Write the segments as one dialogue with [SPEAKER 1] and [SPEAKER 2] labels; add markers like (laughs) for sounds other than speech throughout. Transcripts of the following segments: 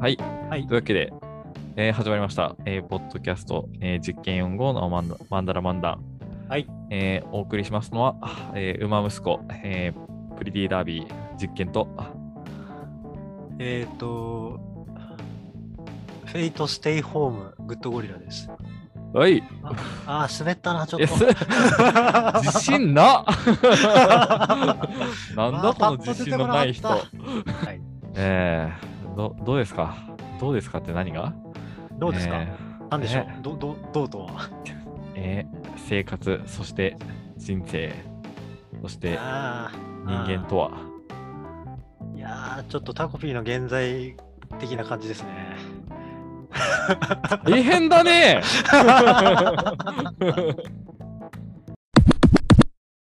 [SPEAKER 1] はい。
[SPEAKER 2] はい
[SPEAKER 1] というわけで、えー始まりました、えーポッドキャスト、えー実験4号のマンダマンダラマンダン。
[SPEAKER 2] はい。
[SPEAKER 1] えーお送りしますのは、えー、馬息子、えープリティダービー実験と、
[SPEAKER 2] えっ、と、フェイトステイホームグッドゴリラです。
[SPEAKER 1] はい。
[SPEAKER 2] ああー、滑ったな、ちょっ
[SPEAKER 1] え
[SPEAKER 2] と。
[SPEAKER 1] す (laughs) 自信な (laughs) なんだこの自信のない人。
[SPEAKER 2] はい。
[SPEAKER 1] えー、どどうですか？どうですかって何が？
[SPEAKER 2] どうですか、
[SPEAKER 1] え
[SPEAKER 2] なんでしょう、
[SPEAKER 1] ね
[SPEAKER 2] どどどうとは？
[SPEAKER 1] ー (laughs) えー生活、そして人生、そして
[SPEAKER 2] あ
[SPEAKER 1] 人間とは？
[SPEAKER 2] ーいやー、ちょっとタコピーの現在的な感じですね。(laughs)
[SPEAKER 1] 大変だね！(laughs)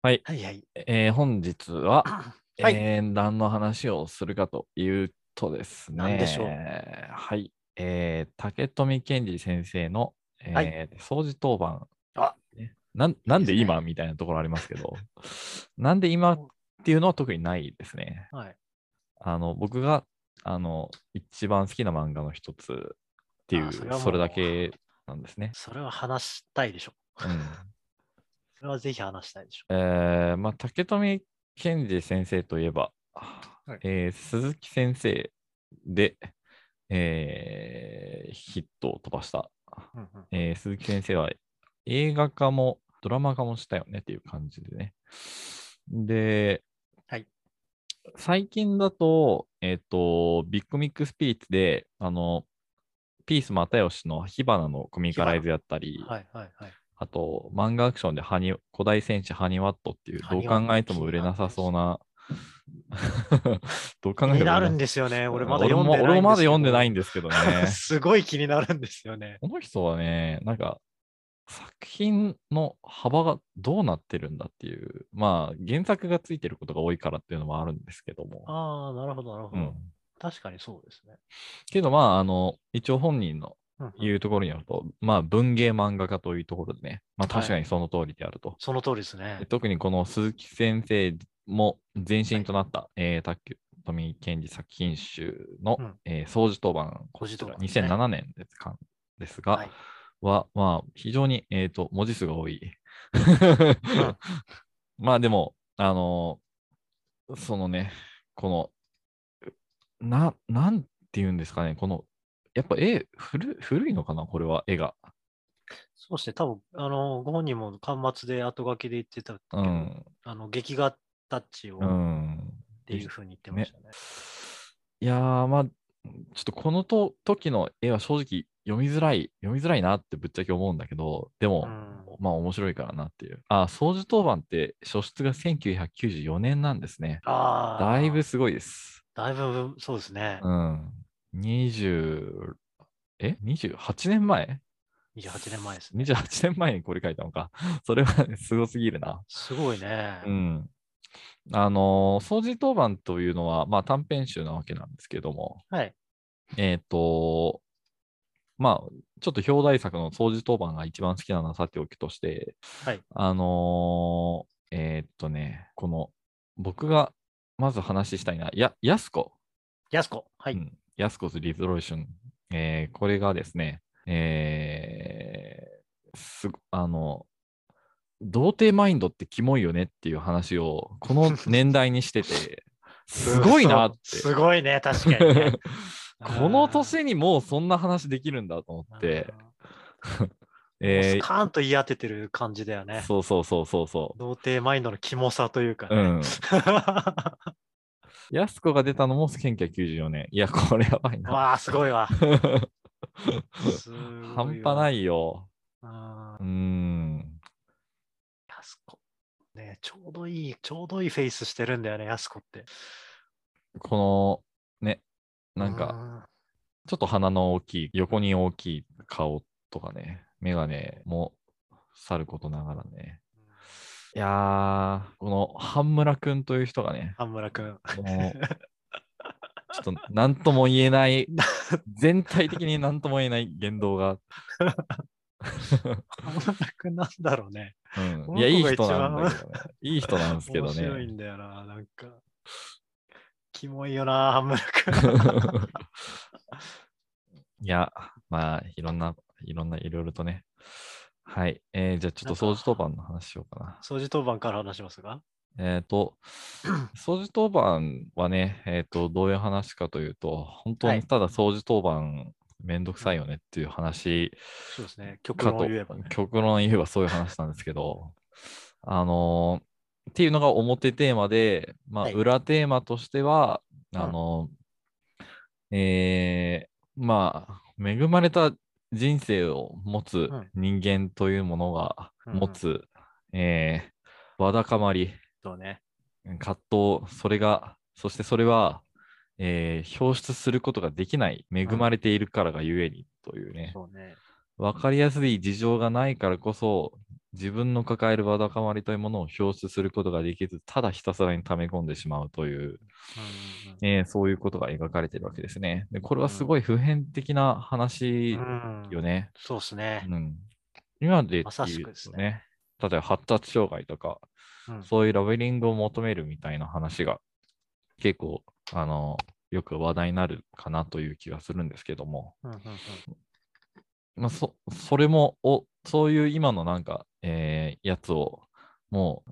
[SPEAKER 1] はい、
[SPEAKER 2] はいはい。
[SPEAKER 1] えー本日は、
[SPEAKER 2] はい。
[SPEAKER 1] えー何の話をするかというとですね、
[SPEAKER 2] 何でしょう。
[SPEAKER 1] はい、えー竹富健二先生の、えー
[SPEAKER 2] はい。
[SPEAKER 1] 掃除当番、
[SPEAKER 2] あ。
[SPEAKER 1] ね。なんなんで今みたいなところありますけど、(laughs) なんで今っていうのは特にないですね。
[SPEAKER 2] はい。
[SPEAKER 1] あの僕があの一番好きな漫画の一つっていう、そ
[SPEAKER 2] れ
[SPEAKER 1] だけなんですね。
[SPEAKER 2] それは話したいでしょ。
[SPEAKER 1] うん。(laughs)
[SPEAKER 2] それはぜひ話したいでしょ。
[SPEAKER 1] えーまあ、竹富健二先生といえば、
[SPEAKER 2] い
[SPEAKER 1] えー鈴木先生で、えーヒットを飛ばした、
[SPEAKER 2] うんうん
[SPEAKER 1] えー鈴木先生は映画化もドラマ化もしたよねっていう感じでね。で、
[SPEAKER 2] はい
[SPEAKER 1] 最近だと、えっ、と、ビッグミックスピリッツで、あの、ピース又吉の火花のコミカライズやったり、
[SPEAKER 2] はいはいはい。
[SPEAKER 1] あと、漫画アクションでハニ古代戦士ハニワットっていう、どう考えても売れなさそうな、(laughs) どう考えても売
[SPEAKER 2] 気になるんですよね。俺まだ読んでないんですけど。
[SPEAKER 1] 俺もまだ読んでないんですけどね。
[SPEAKER 2] すごい気になるんですよね。
[SPEAKER 1] この人はね、なんか、作品の幅がどうなってるんだっていう、まあ、原作がついてることが多いからっていうのもあるんですけども。
[SPEAKER 2] ああ、なるほど、なるほど。
[SPEAKER 1] うん。
[SPEAKER 2] 確かにそうですね。
[SPEAKER 1] けど、まあ、あの、一応本人の言うところによると、まあ、文芸漫画家というところでね、まあ、
[SPEAKER 2] はい
[SPEAKER 1] 確かにその通りであると。
[SPEAKER 2] その通りですね
[SPEAKER 1] で。特にこの鈴木先生も前身となった、えー、卓球富健二作品集の、
[SPEAKER 2] うん
[SPEAKER 1] えー掃除当番、こちら2007年ですかですが、
[SPEAKER 2] はい。
[SPEAKER 1] は、まあ、非常に、えー、と文字数が多い。(laughs) まあでも、あのそのね、この、な、なんていうんですかね、この、やっぱ絵、古古いのかな、これは、絵が。
[SPEAKER 2] そうですね。多分あの、ご本人も端末で後書きで言ってたけど、
[SPEAKER 1] うん。
[SPEAKER 2] あの、劇画タッチを
[SPEAKER 1] う
[SPEAKER 2] っ
[SPEAKER 1] ん。
[SPEAKER 2] ていうふうに言ってましたね。
[SPEAKER 1] いやー、まあ、ちょっとこのと時の絵は正直読みづらい、読みづらいなってぶっちゃけ思うんだけど、でも、
[SPEAKER 2] うん
[SPEAKER 1] まあ面白いからなっていう。あ、掃除当番って初出が1994年なんですね。
[SPEAKER 2] ああ。
[SPEAKER 1] だいぶすごいです。
[SPEAKER 2] だいぶ、そうですね。
[SPEAKER 1] うん。20、え ?28 年前
[SPEAKER 2] ？28年前ですね。
[SPEAKER 1] ?28 年前にこれ書いたのか。それはすごすぎるな。
[SPEAKER 2] すごいね。
[SPEAKER 1] うん。あのー掃除当番というのは、まあ短編集なわけなんですけども、
[SPEAKER 2] はい。
[SPEAKER 1] えっ、と、まあ、ちょっと表題作の掃除当番が一番好きなのはさておきとして、
[SPEAKER 2] はい。
[SPEAKER 1] あのーえーっとね、この、僕がまず話したいな、や、やすこ。
[SPEAKER 2] やすこ。はい。
[SPEAKER 1] うん。やすこズリゾルーション。えーこれがですね、えーすご、あの、童貞マインドってキモいよねっていう話を、この年代にしてて、(laughs) すごいなって。
[SPEAKER 2] すごいね、確かにね。(laughs)
[SPEAKER 1] この年にもうそんな話できるんだと思って、(laughs)
[SPEAKER 2] うん、
[SPEAKER 1] え
[SPEAKER 2] スカーンと言い当ててる感じだよ
[SPEAKER 1] ー
[SPEAKER 2] ね。
[SPEAKER 1] そうそうそうそうそ
[SPEAKER 2] 童貞マインドのキモさというか
[SPEAKER 1] う。う
[SPEAKER 2] ね。
[SPEAKER 1] ん。やす子が出たのも1994年。いや、これやばいな。
[SPEAKER 2] わあ、すごいわ。
[SPEAKER 1] 半端ないよ。
[SPEAKER 2] あ
[SPEAKER 1] うーん。
[SPEAKER 2] ねちょうどいい、ちょうどいいフェイスしてるんだよね、やすこって。
[SPEAKER 1] この、ね、なんか、
[SPEAKER 2] か、
[SPEAKER 1] ちょっと鼻の大きい、横に大きい顔とかね、メガネもさることながらね。いやー、この半村くんという人がね、
[SPEAKER 2] 羽村くん。
[SPEAKER 1] ちょっと何とも言えない、(laughs) 全体的に何とも言えない言動が、
[SPEAKER 2] 羽村くんなんだろうね。
[SPEAKER 1] うん、いや、いい人なんだ
[SPEAKER 2] 一
[SPEAKER 1] けどね。いい人なんですけど
[SPEAKER 2] 面白い
[SPEAKER 1] ね。
[SPEAKER 2] んだよな、なんか。キモいよな、羽村くん。(laughs)
[SPEAKER 1] いや、まあ、いろんな、いろんな、いろいろとね。はい。えーじゃあちょっと掃除当番の話しようかな。
[SPEAKER 2] 掃除当番から話しますが。
[SPEAKER 1] えっ、と、(clears throat) 掃除当番はね、えっ、と、どういう話かというと、本当
[SPEAKER 2] はい
[SPEAKER 1] にただ掃除当番めんどくさいよねっていう話
[SPEAKER 2] そうですね。極
[SPEAKER 1] かと、
[SPEAKER 2] 論を言えばね。
[SPEAKER 1] 極論言えばそういう話なんですけど、(laughs) あのーっていうのが表テーマで、まあ、
[SPEAKER 2] はい
[SPEAKER 1] 裏テーマとしては、
[SPEAKER 2] うん
[SPEAKER 1] あのーえーまあ、恵まれた人生を持つ
[SPEAKER 2] ん
[SPEAKER 1] 人間というものが
[SPEAKER 2] うんうん
[SPEAKER 1] 持つ、えーわだかまり、
[SPEAKER 2] ね。
[SPEAKER 1] 葛藤、それが、そしてそれは、えー表出することができない、恵まれているからがゆえにというね、
[SPEAKER 2] そうね。
[SPEAKER 1] わかりやすい事情がないからこそ、自分の抱えるわだかまりというものを表出することができず、ただひたすらに溜め込んでしまうという、えーそういうことが描かれているわけですね。で、これはすごい普遍的な話
[SPEAKER 2] うん
[SPEAKER 1] よね。
[SPEAKER 2] そうですね
[SPEAKER 1] う。ん。今で言う
[SPEAKER 2] くです
[SPEAKER 1] とね、例えば発達障害とか、
[SPEAKER 2] うん
[SPEAKER 1] そういうラベリングを求めるみたいな話が結構、あの、よく話題になるかなという気がするんですけども、
[SPEAKER 2] うんうんうん
[SPEAKER 1] まあ、そそれもお、そういう今のなんか、えーやつを、もう、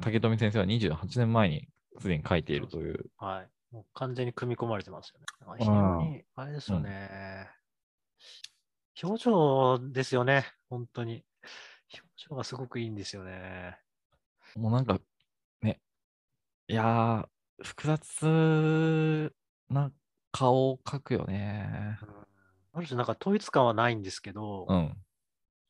[SPEAKER 1] 竹富先生は28年前にすでに書いているという、
[SPEAKER 2] はい。もう完全に組み込まれてますよね。非常に、あれですよね。表情ですよね。本当に。表情がすごくいいんですよね。
[SPEAKER 1] もうなんか、ね、いやー、複雑な顔を描くよね
[SPEAKER 2] う。んある種なんか統一感はないんですけど、
[SPEAKER 1] うん。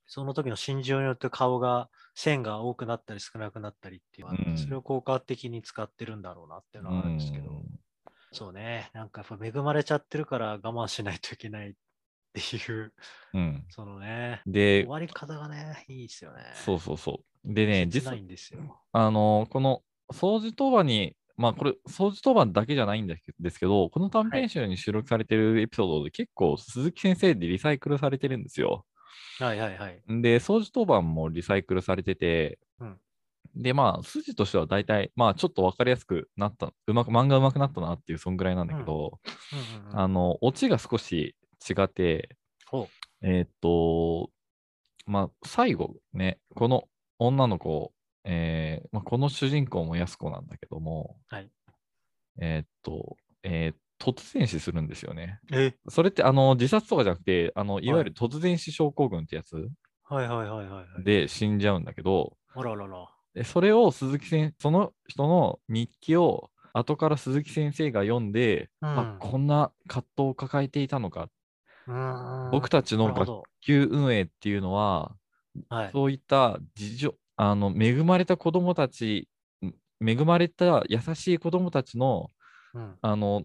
[SPEAKER 2] その時の心情によって顔が線が多くなったり少なくなったりっていう
[SPEAKER 1] うん
[SPEAKER 2] それを効果的に使ってるんだろうなっていうのはあるんですけど、
[SPEAKER 1] うん
[SPEAKER 2] そうね、なんかやっぱ恵まれちゃってるから我慢しないといけないっていう、
[SPEAKER 1] うん。
[SPEAKER 2] そのね、
[SPEAKER 1] で
[SPEAKER 2] 終、わり方がね、いいですよね。
[SPEAKER 1] そうそうそう。でね、実
[SPEAKER 2] 切ないんですよ。
[SPEAKER 1] あのこの掃除当番に、まあこれ、掃除当番だけじゃないんですけですけど、この短編集に収録されてるエピソードで結構鈴木先生でリサイクルされてるんですよ。
[SPEAKER 2] はいはいはい。
[SPEAKER 1] で、掃除当番もリサイクルされてて、
[SPEAKER 2] うん
[SPEAKER 1] で、まあ、筋としては大体、まあ、ちょっと分かりやすくなった、うまく、漫画うまくなったなっていう、そんぐらいなんだけど、あの、オチが少し違って、
[SPEAKER 2] ほ
[SPEAKER 1] えーっと、まあ、最後ね、この女の子、えーまあ、この主人公も安子なんだけども、
[SPEAKER 2] はい
[SPEAKER 1] えーっと、えー突然死するんですよね。それってあの自殺とかじゃなくて、あのいわゆる突然死症候群ってやつ
[SPEAKER 2] はいはいはいはいはい。
[SPEAKER 1] で死んじゃうんだけど、
[SPEAKER 2] あららら。
[SPEAKER 1] でそれを鈴木先その人の日記を後から鈴木先生が読んで、あこんな葛藤を抱えていたのか、
[SPEAKER 2] うん
[SPEAKER 1] 僕たちの学級運営っていうのは、
[SPEAKER 2] はい。
[SPEAKER 1] そういった事情あの恵まれた子供たち、ん恵まれた優しい子供たちの
[SPEAKER 2] うん
[SPEAKER 1] あの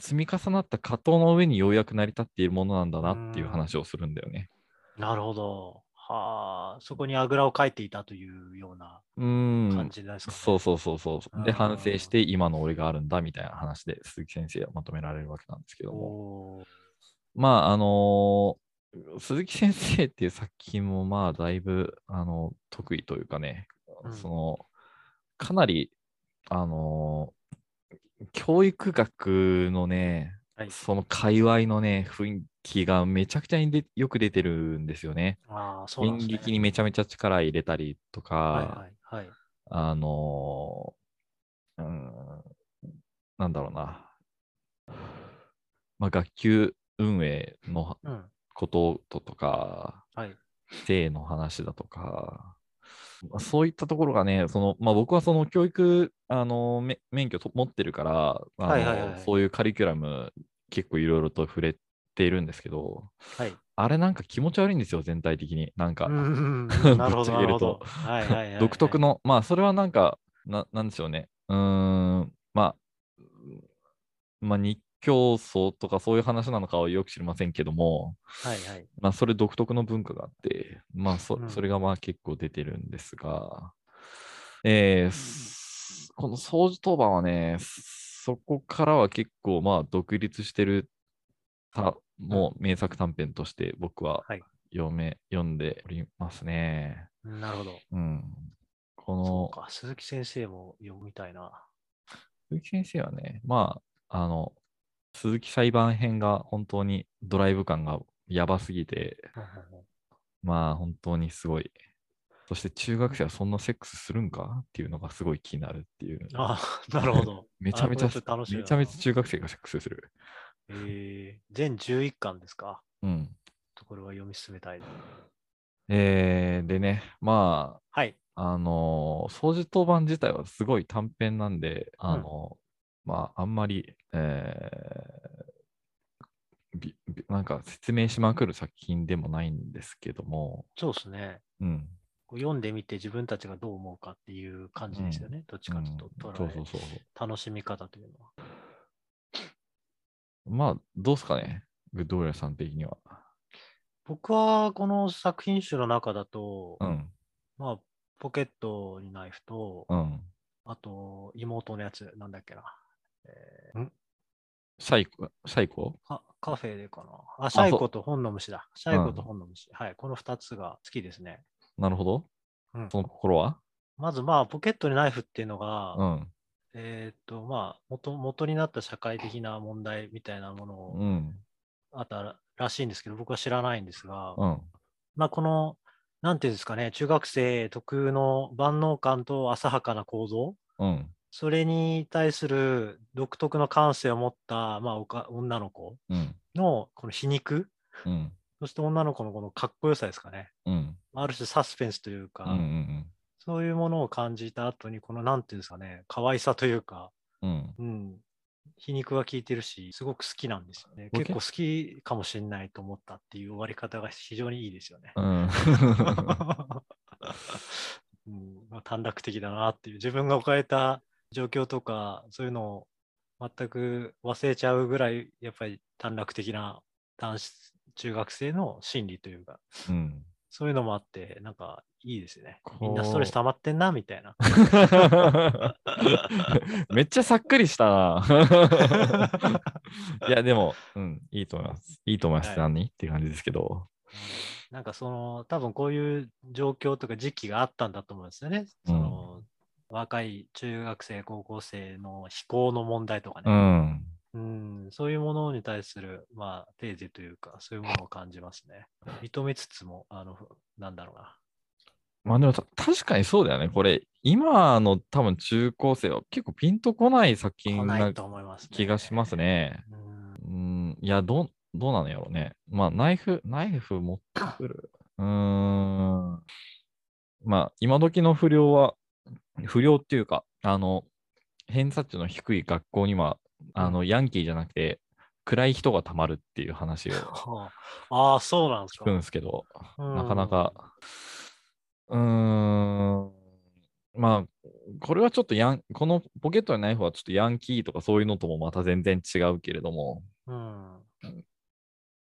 [SPEAKER 1] 積み重なった葛藤の上にようやく成り立っているものなんだなっていう話をするんだよね。
[SPEAKER 2] なるほど。はあ、そこにあぐらをかいていたというような感じですか、ね
[SPEAKER 1] そうそうそうそう。で、反省して今の俺があるんだみたいな話で鈴木先生はまとめられるわけなんですけども。まあ、あのー鈴木先生っていう作品もまあだいぶ、あの得意というかね、
[SPEAKER 2] うん
[SPEAKER 1] その、かなり、あのー教育学のね、
[SPEAKER 2] はい
[SPEAKER 1] その界隈のね、雰囲気がめちゃくちゃにでよく出てるんですよね。
[SPEAKER 2] ああ、そうなん
[SPEAKER 1] 演。劇にめちゃめちゃ力入れたりとか、
[SPEAKER 2] はいはいはい。
[SPEAKER 1] あのーうーん、なんだろうな。まあ、学級運営の
[SPEAKER 2] うん。
[SPEAKER 1] ことととか、
[SPEAKER 2] はい。
[SPEAKER 1] 性の話だとか、まあそういったところがね、そのまあ、僕はその教育、あのめ免許と持ってるから、あの
[SPEAKER 2] はい
[SPEAKER 1] そういうカリキュラム結構いろいろと触れているんですけど、
[SPEAKER 2] はい。
[SPEAKER 1] あれなんか気持ち悪いんですよ、全体的に。なんか、ると (laughs)
[SPEAKER 2] なるほど、なるほど。はいはいはいはい。(laughs)
[SPEAKER 1] 独特の、まあ、それはなんか、ななんでしょうね。うーん、まあ、まあ、日教祖とかそういう話なのかはよく知りませんけども、
[SPEAKER 2] はいはい。
[SPEAKER 1] まあ、それ独特の文化があって、まあ、そ
[SPEAKER 2] うん
[SPEAKER 1] それがまあ結構出てるんですが、えーすこの掃除当番はね、そこからは結構まあ独立してるた、もう名作短編として僕は
[SPEAKER 2] はい
[SPEAKER 1] 読め、読んでおりますね。
[SPEAKER 2] なるほど。
[SPEAKER 1] うん。こ
[SPEAKER 2] そう
[SPEAKER 1] の、
[SPEAKER 2] か、鈴木先生も読みたいな。
[SPEAKER 1] 鈴木先生はね、まあ、あの、鈴木裁判編が本当にドライブ感がやばすぎて、まあ本当にすごい。そして中学生はそんなセックスするんかっていうのがすごい気になるっていう。
[SPEAKER 2] ああ、なるほど。
[SPEAKER 1] めちゃめちゃ、
[SPEAKER 2] あこれ楽しみだな
[SPEAKER 1] めちゃめちゃ中学生がセックスする。
[SPEAKER 2] えー、全11巻ですか？
[SPEAKER 1] うん。
[SPEAKER 2] これは読み進めたい。
[SPEAKER 1] えー、でね、ま
[SPEAKER 2] はい。
[SPEAKER 1] あ、あのー掃除当番自体はすごい短編なんで、あのーまあ、あんまり、えーなんか説明しまくる作品でもないんですけども、
[SPEAKER 2] そうですね。
[SPEAKER 1] うん。
[SPEAKER 2] 読んでみて自分たちがどう思うかっていう感じですよね。どっちかというと、
[SPEAKER 1] うんそうそうそう。
[SPEAKER 2] 楽しみ方というのは。
[SPEAKER 1] まあ、どうすかね、グッドウォリアーさん的には。
[SPEAKER 2] 僕はこの作品集の中だと、
[SPEAKER 1] うん、
[SPEAKER 2] まあ、ポケットにナイフと、
[SPEAKER 1] うん。
[SPEAKER 2] あと妹のやつ、なんだっけな。えーん？
[SPEAKER 1] サイコ、サイコ？
[SPEAKER 2] あカフェでかな。あ、シャイコと本の虫だ。シャイコと本の虫。はい、この2つが好きですね。
[SPEAKER 1] なるほど。
[SPEAKER 2] うん
[SPEAKER 1] その心は？
[SPEAKER 2] まず、まあ、ポケットにナイフっていうのが、
[SPEAKER 1] うん。
[SPEAKER 2] えーっと、まあ元、元になった社会的な問題みたいなものを
[SPEAKER 1] うん。
[SPEAKER 2] あったらしいんですけど、僕は知らないんですが、
[SPEAKER 1] うん。
[SPEAKER 2] まあ、この、なんていうんですかね、中学生特有の万能感と浅はかな構造、
[SPEAKER 1] うん。
[SPEAKER 2] それに対する独特の感性を持った、まあ、おか女の子
[SPEAKER 1] うん。
[SPEAKER 2] のこの皮肉、
[SPEAKER 1] うん。
[SPEAKER 2] そして女の子のこのかっこよさですかね。
[SPEAKER 1] うん。
[SPEAKER 2] ある種サスペンスというか、
[SPEAKER 1] うん。うん。
[SPEAKER 2] そういうものを感じた後に、このなんていうんですかね、可愛さというか、
[SPEAKER 1] うん。
[SPEAKER 2] うん、皮肉が効いてるし、すごく好きなんですよね。
[SPEAKER 1] 僕
[SPEAKER 2] 結構好きかもしれないと思ったっていう終わり方が非常にいいですよね。
[SPEAKER 1] うん。(laughs)
[SPEAKER 2] うんまあ、短絡的だなっていう、自分が置かれた状況とか、そういうのを全く忘れちゃうぐらい、やっぱり短絡的な男子、中学生の心理というか、
[SPEAKER 1] うん。
[SPEAKER 2] そういうのもあって、なんかいいですねみんなストレス溜まってんな、みたいな。(laughs)
[SPEAKER 1] めっちゃさっくりしたな。(laughs) いや、でも、うん、いいと思います。いいと思います。
[SPEAKER 2] はい
[SPEAKER 1] 何っていう感じですけど。
[SPEAKER 2] なんかその、多分こういう状況とか時期があったんだと思うんですよね。その、若い中学生、高校生の非行の問題とか
[SPEAKER 1] う
[SPEAKER 2] ね。
[SPEAKER 1] ん。
[SPEAKER 2] うん、そういうものに対する、まあ、テーゼというか、そういうものを感じますね。認めつつも、あの、なんだろうな。
[SPEAKER 1] まあでもた確かにそうだよね。これ、今の多分中高生は結構ピンとこない作
[SPEAKER 2] 来
[SPEAKER 1] 品ない
[SPEAKER 2] なと思います、ね。
[SPEAKER 1] 気がしますね。
[SPEAKER 2] うん。
[SPEAKER 1] うん、いや、どう、どうなのやろうね。まあ、ナイフ、ナイフ持ってくる。(laughs) うーん。まあ、今時の不良は、不良っていうか、あの、偏差値の低い学校には、あの、ヤンキーじゃなくて、暗い人がたまるっていう話を
[SPEAKER 2] はあ。ああ、そうなんですか。
[SPEAKER 1] 聞くんですけど、
[SPEAKER 2] うん。
[SPEAKER 1] なかなか、うーん、まあ、これはちょっとヤン、このポケットにナイフはちょっとヤンキーとかそういうのともまた全然違うけれども、
[SPEAKER 2] うん。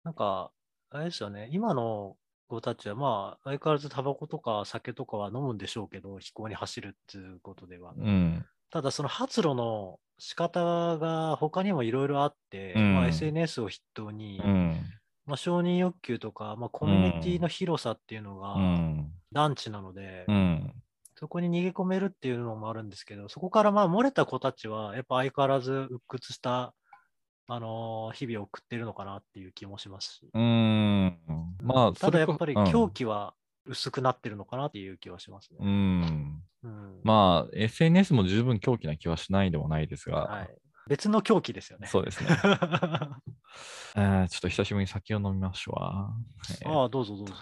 [SPEAKER 2] なんか、あれですよね、今の子たちは、まあ、相変わらずタバコとか酒とかは飲むんでしょうけど、飛行に走るっていうことでは。
[SPEAKER 1] うん、
[SPEAKER 2] ただ、その発露の仕方が他にもいろいろあって、
[SPEAKER 1] うん。
[SPEAKER 2] まあ、SNS を筆頭に、
[SPEAKER 1] うん、
[SPEAKER 2] まあ、承認欲求とか、まあ、コミュニティの広さっていうのが
[SPEAKER 1] うん、
[SPEAKER 2] 団地なので、
[SPEAKER 1] うん、
[SPEAKER 2] そこに逃げ込めるっていうのもあるんですけど、そこからまあ漏れた子たちは、やっぱ相変わらず鬱屈した、あのー日々を送ってるのかなっていう気もしますし。
[SPEAKER 1] うーん。まあ、
[SPEAKER 2] ただやっぱり狂
[SPEAKER 1] 気。
[SPEAKER 2] 気は薄くなってるのかなっていう気はします
[SPEAKER 1] う
[SPEAKER 2] ね。
[SPEAKER 1] ん。
[SPEAKER 2] うん
[SPEAKER 1] まあ、SNS も十分狂気な気はしないでもないですが、
[SPEAKER 2] はい、別の狂気ですよね。
[SPEAKER 1] そうですね。(laughs) えーちょっと久しぶりに酒を飲みましょうわ。えー
[SPEAKER 2] ああ、どうぞどうぞ。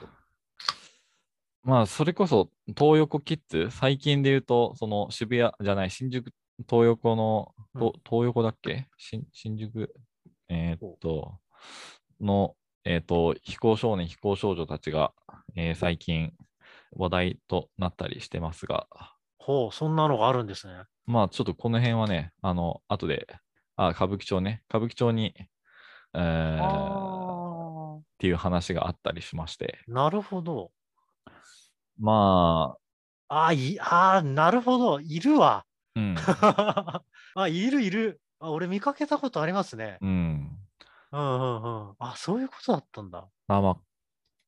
[SPEAKER 1] まあ、それこそ、東横キッズ、最近で言うと、その渋谷じゃない、新宿、東横の、と東横だっけ？新新宿、えーっと、の、えーっと、非行少年、非行少女たちが、えー最近話題となったりしてますが、
[SPEAKER 2] ほう、そんなのがあるんですね。
[SPEAKER 1] まあ、ちょっとこの辺はね、あの、後で、あ、歌舞伎町ね、歌舞伎町に、えー
[SPEAKER 2] あ
[SPEAKER 1] っていう話があったりしまして、
[SPEAKER 2] あ、なるほど。
[SPEAKER 1] まあ、
[SPEAKER 2] ああ、いあーなるほど。いるわ。
[SPEAKER 1] うん、(laughs)
[SPEAKER 2] あ、いるいる。あ、俺見かけたことありますね。
[SPEAKER 1] うん。
[SPEAKER 2] うんうんうん。あ、そういうことだったんだ。
[SPEAKER 1] まあまあ、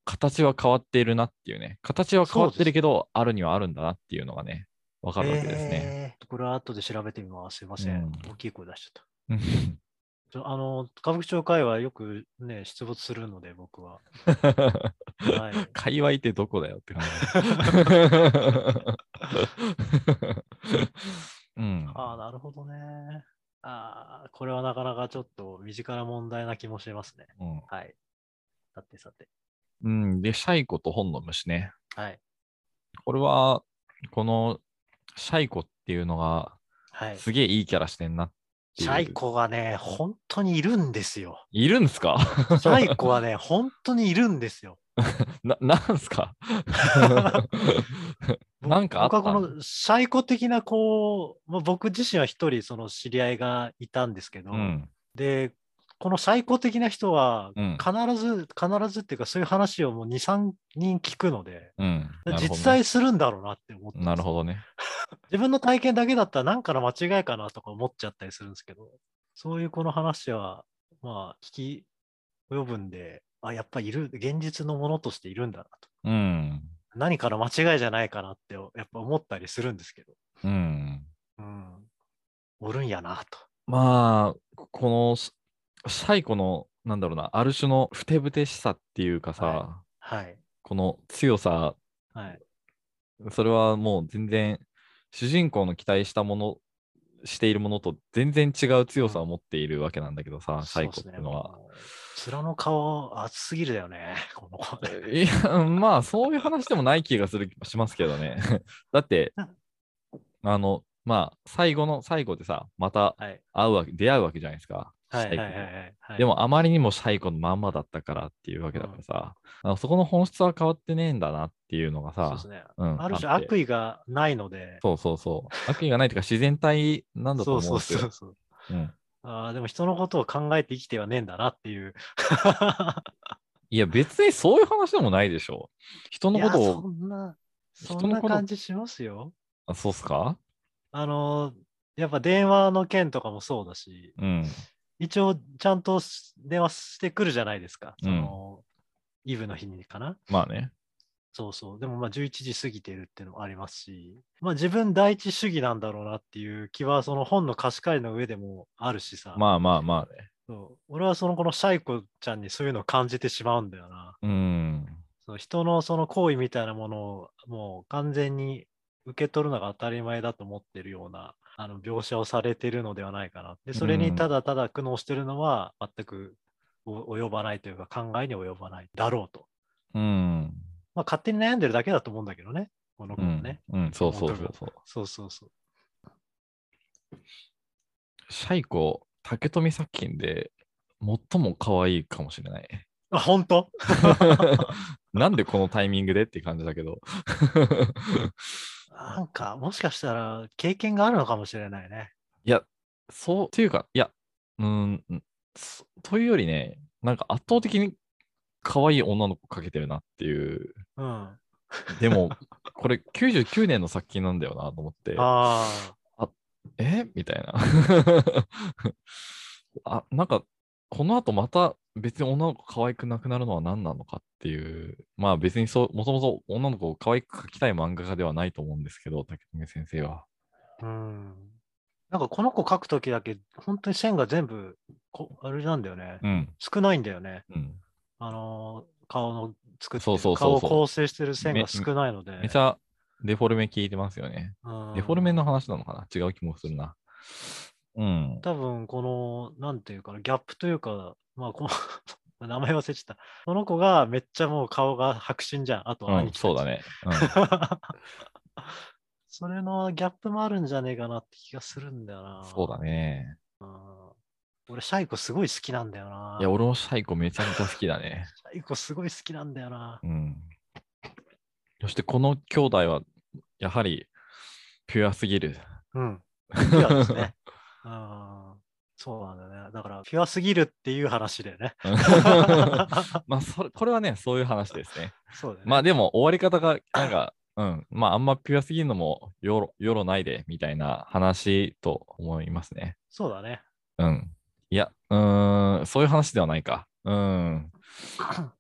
[SPEAKER 1] 形は変わっているなっていうね、形は変わってるけど、あるにはあるんだなっていうのがね、わかるわけですね。
[SPEAKER 2] えーこれは後で調べてみます。すいません。
[SPEAKER 1] うん
[SPEAKER 2] 大きい声出しちゃっ
[SPEAKER 1] うん
[SPEAKER 2] ちょあの、歌舞伎町会はよくね、出没するので、僕は。(laughs) はい。
[SPEAKER 1] 界隈ってどこだよって感じ。(laughs) うん。
[SPEAKER 2] ああ、なるほどね。ああ、これはなかなかちょっと身近な問題な気もしますね。
[SPEAKER 1] うん
[SPEAKER 2] はい。さてさて。
[SPEAKER 1] うん、で、シャイコと本の虫ね。
[SPEAKER 2] はい。
[SPEAKER 1] これは、このシャイコっていうのが、
[SPEAKER 2] はい。
[SPEAKER 1] すげえいいキャラしてんな。
[SPEAKER 2] シャイコがね、本当にいるんですよ。
[SPEAKER 1] いるんすか？
[SPEAKER 2] シャイコはね、本当にいるんですよ。(laughs)
[SPEAKER 1] な、なんすか？(laughs) (laughs) なんかあった？
[SPEAKER 2] 僕はこのシャイコ的な、こう、まあ、僕自身は一人その知り合いがいたんですけど、
[SPEAKER 1] うん。
[SPEAKER 2] で、このシャイコ的な人は
[SPEAKER 1] うん
[SPEAKER 2] 必ず、必ずっていうかそういう話をもう2、3人聞くので、
[SPEAKER 1] うん。ね
[SPEAKER 2] 実際するんだろうなって思って
[SPEAKER 1] なるほどね。(laughs)
[SPEAKER 2] 自分の体験だけだったら何かの間違いかなとか思っちゃったりするんですけど、そういうこの話は、まあ、聞き及ぶんで、あ、やっぱいる、現実のものとしているんだなと。
[SPEAKER 1] うん。
[SPEAKER 2] 何かの間違いじゃないかなって、やっぱ思ったりするんですけど、
[SPEAKER 1] うん。
[SPEAKER 2] うん。おるんやなと。
[SPEAKER 1] まあ、このシシャイコの、なんだろうな、ある種のふてぶてしさっていうかさ、
[SPEAKER 2] ははい。
[SPEAKER 1] この強さ、
[SPEAKER 2] はい。
[SPEAKER 1] それはもう全然、主人公の期待したもの、しているものと全然違う強さを持っているわけなんだけどさ、シャイコっていうのは。
[SPEAKER 2] 面の顔、熱すぎるだよね、(laughs) この子。
[SPEAKER 1] いや、まあ、そういう話でもない気がするしますけどね。(laughs) だって
[SPEAKER 2] な、
[SPEAKER 1] あの、まあ、最後の最後でさ、また
[SPEAKER 2] はい。
[SPEAKER 1] 会うわけ、出会うわけじゃないですか。
[SPEAKER 2] はいはい
[SPEAKER 1] シャイコと
[SPEAKER 2] はいはいはい。
[SPEAKER 1] でも、あまりにもシャイコのまんまだったからっていうわけだからさ、あのそこの本質は変わってねえんだなっていうのがさ
[SPEAKER 2] そうです、ね。
[SPEAKER 1] うん
[SPEAKER 2] ある種悪意がないので、
[SPEAKER 1] そうそうそう。悪意がないというか、自然体なんだと
[SPEAKER 2] そう
[SPEAKER 1] 思うんですよ。
[SPEAKER 2] そうそうそう。
[SPEAKER 1] うん
[SPEAKER 2] ああ、でも人のことを考えて生きてはねえんだなっていう。(laughs)
[SPEAKER 1] いや、別にそういう話でもないでしょ。人のこと
[SPEAKER 2] いやそ
[SPEAKER 1] を、
[SPEAKER 2] んな、そんな感じしますよ。
[SPEAKER 1] あそうっすか？
[SPEAKER 2] あの、やっぱ電話の件とかもそうだし、
[SPEAKER 1] うん。
[SPEAKER 2] 一応ちゃんと電話してくるじゃないですか。
[SPEAKER 1] うん
[SPEAKER 2] その、イブの日にかな。
[SPEAKER 1] まあね。
[SPEAKER 2] そうそう。でもまあ11時過ぎてるっていうのもありますし、まあ自分第一主義なんだろうなっていう気はその本の貸し借りの上でもあるしさ。
[SPEAKER 1] まあまあまあね。
[SPEAKER 2] そう俺はそのこのシャイコちゃんにそういうのを感じてしまうんだよな。
[SPEAKER 1] うん。
[SPEAKER 2] その人のその行為みたいなものをもう完全に受け取るのが当たり前だと思ってるようなあの描写をされてるのではないかな。で、それ
[SPEAKER 1] うん
[SPEAKER 2] にただただ苦悩してるのは全くお及ばないというか考えに及ばないだろうと。
[SPEAKER 1] うん。
[SPEAKER 2] まあ勝手に悩んでるだけだと思うんだけどね。この
[SPEAKER 1] うん
[SPEAKER 2] 子はね。。
[SPEAKER 1] うん、そうそうそうそう。
[SPEAKER 2] そうそうそう。
[SPEAKER 1] シャイコ、竹富作品で最も可愛いかもしれない。
[SPEAKER 2] あ、本当？(laughs)
[SPEAKER 1] なんでこのタイミングでって感じだけど。(laughs)
[SPEAKER 2] なんか、もしかしたら経験があるのかもしれないね。
[SPEAKER 1] いや、そう、っていうか、いや、うーん、そというよりね、なんか圧倒的に可愛い女の子かけてるなっていう。
[SPEAKER 2] うん。
[SPEAKER 1] でも、(laughs) これ99年の作品なんだよなと思って、
[SPEAKER 2] あ
[SPEAKER 1] え？みたいな。(laughs) あ、なんか、この後また別に女の子可愛くなくなるのは何なのかっていう、まあ別にそう、もともと女の子を可愛く描きたい漫画家ではないと思うんですけど、竹富先生は。
[SPEAKER 2] あ。うん。なんかこの子描くときだけ、本当に線が全部こ、あれなんだよね。
[SPEAKER 1] うん。
[SPEAKER 2] 少ないんだよね。
[SPEAKER 1] うん。
[SPEAKER 2] あのー顔の作って
[SPEAKER 1] そう
[SPEAKER 2] る
[SPEAKER 1] そうそうそう
[SPEAKER 2] 顔を構成してる線が少ないので。
[SPEAKER 1] めちゃデフォルメ効いてますよね。
[SPEAKER 2] うん
[SPEAKER 1] デフォルメの話なのかな？違う気もするな。うん。
[SPEAKER 2] 多分この、なんていうかな、ギャップというか、まあこの、(laughs) 名前忘れちゃった。この子がめっちゃもう顔が白真じゃん。あと
[SPEAKER 1] うんそうだ。ね。(laughs)
[SPEAKER 2] それのギャップもあるんじゃねえかなって気がするんだよな。
[SPEAKER 1] うん。そうだね。
[SPEAKER 2] うん俺、シャイコすごい好きなんだよな。
[SPEAKER 1] いや、俺もシャイコめちゃめちゃ好きだね。
[SPEAKER 2] シャイコすごい好きなんだよな。
[SPEAKER 1] うん。そしてこの兄弟は、やはり、ピュアすぎる。
[SPEAKER 2] うん。(laughs) ピュアですね。うん。そうなんだよね。だから、ピュアすぎるっていう話だよね。(laughs)
[SPEAKER 1] まあそれ、これはね、そういう話ですね。
[SPEAKER 2] そうね。
[SPEAKER 1] まあでも、終わり方が、なんか、うん、まああんまピュアすぎるのもよろ、よろないで、みたいな話と思いますね。
[SPEAKER 2] そうだね。
[SPEAKER 1] うん。いや、うーん、そういう話ではないか。うん。(coughs)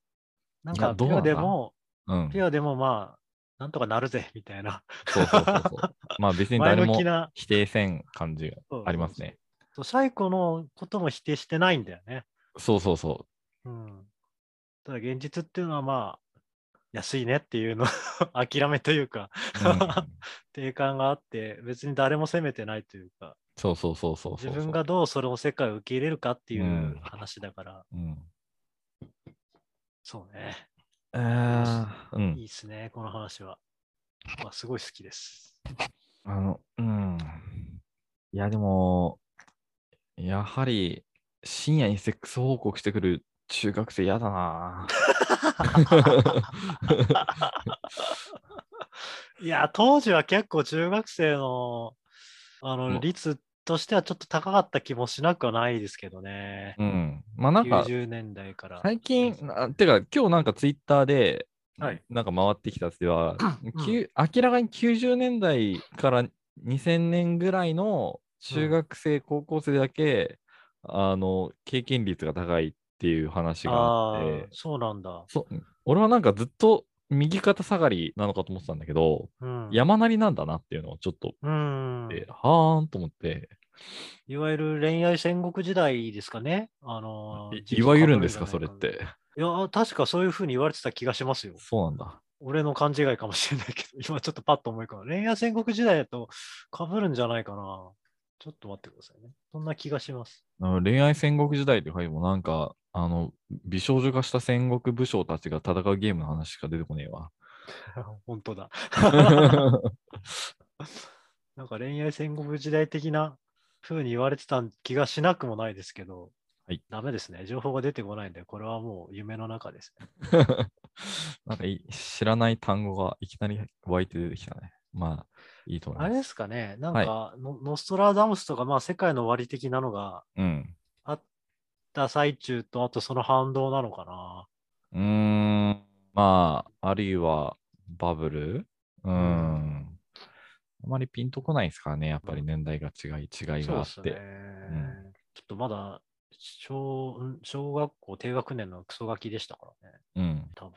[SPEAKER 2] なんか、ピュアでも、
[SPEAKER 1] うん。
[SPEAKER 2] ピュアでもまあ、なんとかなるぜ、みたいな。
[SPEAKER 1] そうそうそうそう。まあ別に
[SPEAKER 2] 前
[SPEAKER 1] 誰も否定せん感じがありますね。
[SPEAKER 2] そうシャイコのことも否定してないんだよね。
[SPEAKER 1] そうそうそ
[SPEAKER 2] うん。ただ現実っていうのはまあ、安いねっていうの (laughs) 諦めというか、
[SPEAKER 1] う。う (laughs) ん
[SPEAKER 2] 定感があって、別に誰も責めてないというか、
[SPEAKER 1] そうそうそうそうそう。
[SPEAKER 2] 自分がどうそれを世界を受け入れるかってい
[SPEAKER 1] うん
[SPEAKER 2] う話だから、
[SPEAKER 1] うん。
[SPEAKER 2] そうね。
[SPEAKER 1] えー、うん。
[SPEAKER 2] いいですね、この話は。まあ、すごい好きです。
[SPEAKER 1] あの、うん。いや、でも、やはり、深夜にセックス報告してくる中学生嫌だな。(laughs)
[SPEAKER 2] いや、当時は結構中学生のあの率としてはちょっと高かった気もしなくはないですけどね。
[SPEAKER 1] うん。まあなんか、
[SPEAKER 2] 90年代から。
[SPEAKER 1] 最近、あてか、今日なんかツイッターで、
[SPEAKER 2] はい
[SPEAKER 1] なんか回ってきたやつでは、(clears throat)
[SPEAKER 2] うん
[SPEAKER 1] 明らかに90年代から2000年ぐらいの中学生、高校生だけ、あの、経験率が高いっていう話があ
[SPEAKER 2] あ
[SPEAKER 1] って
[SPEAKER 2] あ、、そうなんだ。
[SPEAKER 1] そ俺はなんかずっと右肩下がりなのかと思ってたんだけど、
[SPEAKER 2] うん。
[SPEAKER 1] 山なりなんだなっていうのをちょっと、
[SPEAKER 2] うん。
[SPEAKER 1] えはーんと思って、
[SPEAKER 2] いわゆる恋愛戦国時代ですかね？あの
[SPEAKER 1] いわゆるんですか、それって。
[SPEAKER 2] いや、確かそういうふうに言われてた気がしますよ。
[SPEAKER 1] そうなんだ。
[SPEAKER 2] 俺の勘違いかもしれないけど、今ちょっとパッと思い浮かぶ。恋愛戦国時代だと被るんじゃないかな。ちょっと待ってくださいね。そんな気がします。
[SPEAKER 1] 恋愛戦国時代って書いてもなんか、あの、美少女化した戦国武将たちが戦うゲームの話しか出てこねえわ。(laughs)
[SPEAKER 2] 本当だ。(laughs) なんか恋愛戦国時代的な風に言われてた気がしなくもないですけど、
[SPEAKER 1] はい
[SPEAKER 2] ダメですね。情報が出てこないんで、これはもう夢の中ですね。(laughs)
[SPEAKER 1] なんかい知らない単語がいきなり湧いて出てきたね。まあ、いいと思います。
[SPEAKER 2] あれですかね、なんか、ノノストラダムスとか、まあ、世界の終わり的なのが
[SPEAKER 1] うん。
[SPEAKER 2] あった最中と、あとその反動なのかな。
[SPEAKER 1] うーん。まあ、あるいはバブル？うーん。あまりピンとこないですからね。やっぱり年代が違い、違いがあって。
[SPEAKER 2] ですね、ちょっとまだ小、ん小学校低学年のクソガキでしたからね、
[SPEAKER 1] うん。
[SPEAKER 2] 多分。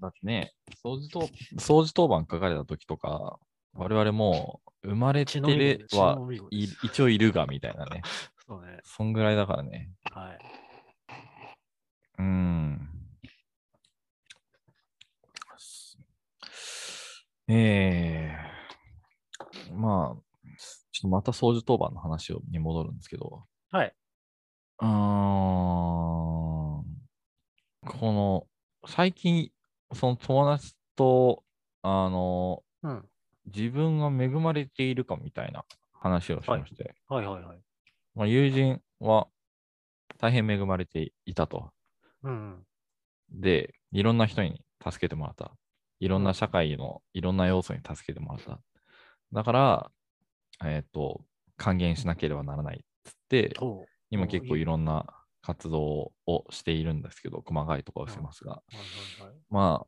[SPEAKER 1] だってね、掃除当掃除当番書かれた時とか、我々もう生まれて
[SPEAKER 2] 血のみ子
[SPEAKER 1] る
[SPEAKER 2] です血
[SPEAKER 1] は一応いるがみたいなね。(laughs)
[SPEAKER 2] そうね。
[SPEAKER 1] そんぐらいだからね。
[SPEAKER 2] はい。
[SPEAKER 1] うーん。ええまあ、ちょっとまた掃除当番の話をに戻るんですけど、
[SPEAKER 2] はい。
[SPEAKER 1] うーん、この、最近、その友達と、あの、
[SPEAKER 2] うん。
[SPEAKER 1] 自分が恵まれているかみたいな話をしまして、
[SPEAKER 2] はいはいはい。
[SPEAKER 1] まあ、友人は大変恵まれていたと。
[SPEAKER 2] うん。
[SPEAKER 1] で、いろんな人に助けてもらった。いろんな社会のいろんな要素に助けてもらった。だから、えっ、と、還元しなければならないっつって、
[SPEAKER 2] と、
[SPEAKER 1] 今
[SPEAKER 2] お
[SPEAKER 1] 結構
[SPEAKER 2] いい
[SPEAKER 1] いろんな活動をしているんですけど、細かいところはしてますが、
[SPEAKER 2] はいはいはい。
[SPEAKER 1] まあ、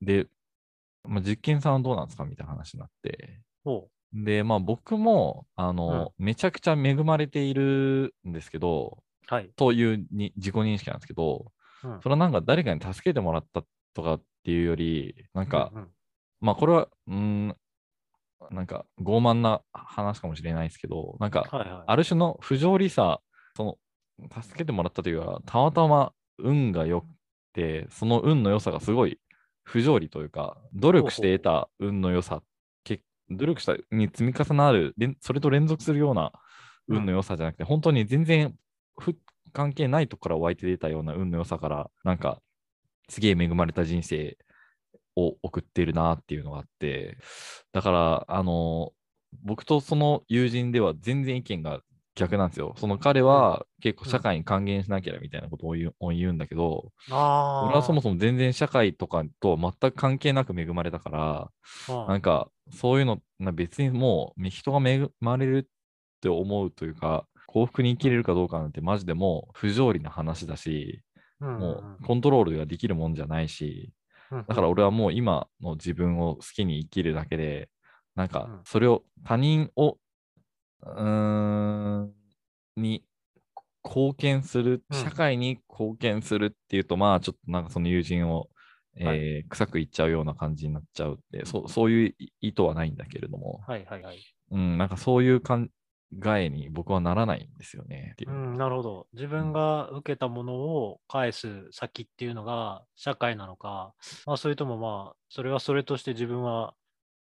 [SPEAKER 1] で、まあ、実験さんはどうなんですかみたいな話になって、
[SPEAKER 2] ほ
[SPEAKER 1] で、まあ僕も、あの、めちゃくちゃ恵まれているんですけど、
[SPEAKER 2] う。はい。
[SPEAKER 1] というに自己認識なんですけど、
[SPEAKER 2] うん
[SPEAKER 1] それはなんか誰かに助けてもらったとかっていうより、なんか、
[SPEAKER 2] うんうん
[SPEAKER 1] まあこれは、うーん、なんか傲慢な話かもしれないですけど、なんか。ある種の不条理さ、その、助けてもらったというか、たまたま運が良くて、その運の良さがすごい不条理というか、努力して得た運の良さ、努力したに積み重なる、それと連続するような運の良さじゃなくて、本当に全然関係ないところから湧いて出たような運の良さから、なんか、すげえ恵まれた人生を送っているなっていうのがあって、だから、あの、僕とその友人では全然意見が逆なんですよ。その彼は結構社会に還元しなきゃみたいなことを言うを言うんだけど。俺はそもそも全然社会とかと全く関係なく恵まれたから、
[SPEAKER 2] も
[SPEAKER 1] なんかそういうの、な別にもう人が恵まれるって思うというか、幸福に生きれるかどうかなんてマジでもう不条理な話だし、もうコントロールができるもんじゃないし、
[SPEAKER 2] うん、
[SPEAKER 1] だから俺はもう今の自分を好きに生きるだけで、なんか
[SPEAKER 2] うん。
[SPEAKER 1] それを他人を、うーん、に貢献する、
[SPEAKER 2] うん
[SPEAKER 1] 社会に貢献するっていうと、まあちょっとなんかその友人を、えー臭く言っちゃうような感じになっちゃうって、そうそういう意図はないんだけれども、
[SPEAKER 2] はいはいはい。
[SPEAKER 1] うん、なんかそういう感替えに僕はならないんですよねうう。
[SPEAKER 2] ん、なるほど。自分が受けたものを返す先っていうのが社会なのか、まあ、それともまあ、それはそれとして自分は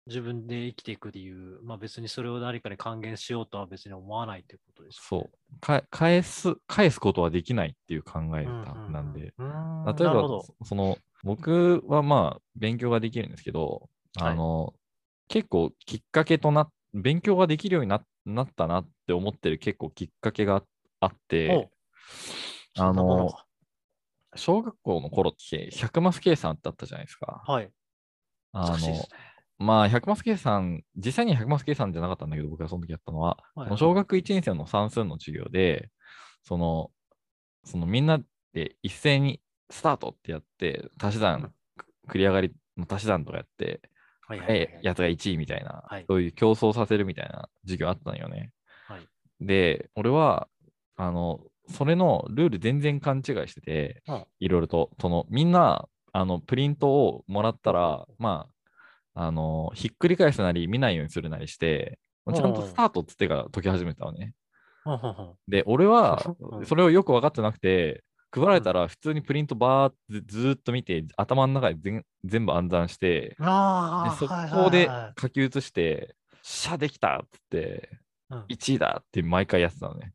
[SPEAKER 2] 自分で生きていくっていう、まあ別にそれを誰かに還元しようとは別に思わないっていうことですよね。
[SPEAKER 1] そう。か返す、返すことはできないっていう考え
[SPEAKER 2] うん
[SPEAKER 1] 方
[SPEAKER 2] うん
[SPEAKER 1] なんで。
[SPEAKER 2] うん。
[SPEAKER 1] 例えば。そその僕はまあ勉強ができるんですけど、
[SPEAKER 2] はい
[SPEAKER 1] あの結構きっかけとな勉強ができるようにななったなって思ってる結構きっかけがあって
[SPEAKER 2] おそんなものが
[SPEAKER 1] 小学校の頃って100マス計算ってあったじゃないですか。
[SPEAKER 2] はい。
[SPEAKER 1] あの
[SPEAKER 2] ね。
[SPEAKER 1] まあ100マス計算実際に100マス計算じゃなかったんだけど僕がその時やったのは、
[SPEAKER 2] はい
[SPEAKER 1] その小学1年生の算数の授業でそのそのみんなで一斉にスタートってやって足し算繰り上がりの足し算とかやって
[SPEAKER 2] はいはいはい。
[SPEAKER 1] えやつが1位みたいな、
[SPEAKER 2] はい。
[SPEAKER 1] そういう競争させるみたいな授業あったのよね。
[SPEAKER 2] はい。
[SPEAKER 1] で、俺は、あの、それのルール全然勘違いしてて、
[SPEAKER 2] うん
[SPEAKER 1] いろいろと、その、みんな、あの、プリントをもらったら、まあ、あの、ひっくり返すなり、見ないようにするなりして、ちゃんとスタートっつってから解き始めたのね。で、俺は
[SPEAKER 2] う、ん。(laughs)
[SPEAKER 1] それをよく分かってなくて、配られたら普通にプリントバーってずっと見て、頭の中で全全部暗算して、そこで
[SPEAKER 2] はい
[SPEAKER 1] 書き写して、シャできたっつって、
[SPEAKER 2] うん。
[SPEAKER 1] 1位だって毎回やってたのね。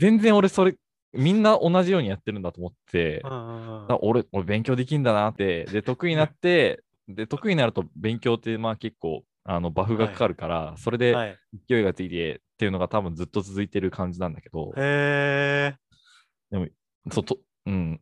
[SPEAKER 1] 全然俺それ、みんな同じようにやってるんだと思って、俺、俺勉強できんだなって、で、得意になって、で、得意になると勉強ってまあ結構、あの、バフがかかるから、それで
[SPEAKER 2] はい。
[SPEAKER 1] 勢いがついてっていうのが多分ずっと続いてる感じなんだけど、
[SPEAKER 2] へえ。
[SPEAKER 1] そうと、うん。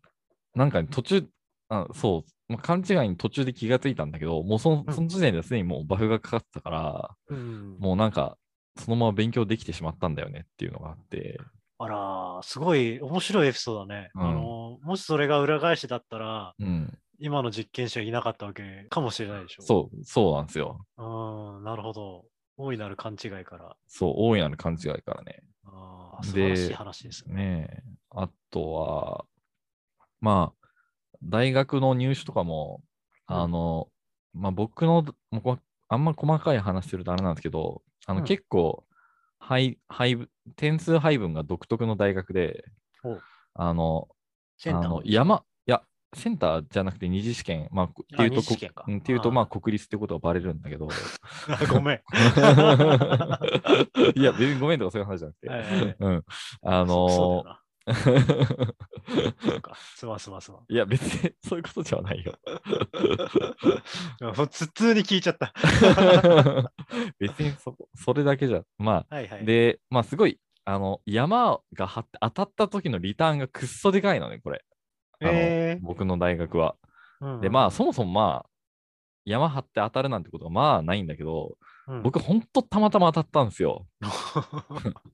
[SPEAKER 1] なんかね、途中、あそう、まあ、勘違いに途中で気がついたんだけど、もうその
[SPEAKER 2] うん
[SPEAKER 1] その時点ですでにもうバフがかかってたから、
[SPEAKER 2] うん。
[SPEAKER 1] もうなんか、そのまま勉強できてしまったんだよねっていうのがあって、
[SPEAKER 2] あら、すごい面白いエピソードだね。
[SPEAKER 1] うん
[SPEAKER 2] あの、もしそれが裏返しだったら、
[SPEAKER 1] うん。
[SPEAKER 2] 今の実験者いなかったわけかもしれないでしょ。
[SPEAKER 1] そう、そうなんですよ。
[SPEAKER 2] う。うん、なるほど。大いなる勘違いから。
[SPEAKER 1] そう、大いなる勘違いからね。
[SPEAKER 2] ああ、素
[SPEAKER 1] で
[SPEAKER 2] 晴らしい話ですね。
[SPEAKER 1] ねえ。あとは、まあ、大学の入試とかも、
[SPEAKER 2] うん
[SPEAKER 1] あの、まあ僕の、あんま細かい話するとあれなんですけど、あの、
[SPEAKER 2] うん
[SPEAKER 1] 結構、配、配分、点数配分が独特の大学で
[SPEAKER 2] お、
[SPEAKER 1] あの、あの山、センターじゃなくて二次試験、まあ、っていうと、っていうと、まあ、国立ってことはバレるんだけど、(laughs)
[SPEAKER 2] ごめん。(laughs)
[SPEAKER 1] いや、別にごめんとかそういう話じゃなくて、
[SPEAKER 2] はいはいはい
[SPEAKER 1] うん。あの
[SPEAKER 2] そそうだよな。そうか。すまんすまんすまん。
[SPEAKER 1] いや、別にそういうことじゃないよ。
[SPEAKER 2] うん普通に聞いちゃった。(laughs)
[SPEAKER 1] 別にそこそれだけじゃ、まあ、
[SPEAKER 2] はいはい。
[SPEAKER 1] で、まあ、すごい、あの、山が当たった時のリターンがくっそでかいのね、これ。あの
[SPEAKER 2] え
[SPEAKER 1] 僕の大学は。
[SPEAKER 2] ー、
[SPEAKER 1] で、まあ、そもそもまあ、山張って当たるなんてことはまあないんだけど、
[SPEAKER 2] うん、
[SPEAKER 1] 僕、ほんとたまたま当たったんですよ。(laughs)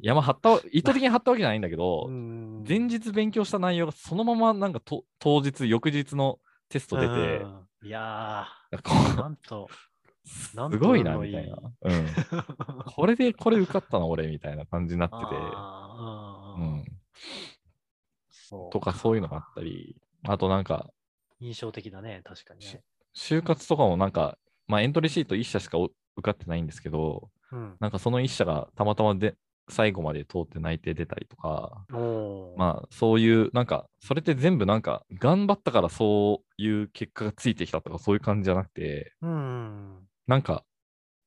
[SPEAKER 1] 山張った、意図的に張ったわけじゃないんだけど、
[SPEAKER 2] うん
[SPEAKER 1] 前日勉強した内容がそのままなんかと当日、翌日のテスト出て、
[SPEAKER 2] うん。いやなんと、
[SPEAKER 1] すごいな、みたいな。うん。これで、これ受かったの、俺、みたいな感じになってて、(laughs)
[SPEAKER 2] うん
[SPEAKER 1] とか、そういうのがあったり、あとなんか、
[SPEAKER 2] 印象的だね、確かにね。
[SPEAKER 1] 就活とかもなんか、まあ、エントリーシート1社しかお受かってないんですけど、
[SPEAKER 2] うん。
[SPEAKER 1] なんかその1社がたまたまで最後まで通って内定出たりとか、まあ、そういう、なんか、それって全部なんか、頑張ったからそういう結果がついてきたとか、そういう感じじゃなくて、
[SPEAKER 2] うん。
[SPEAKER 1] なんか、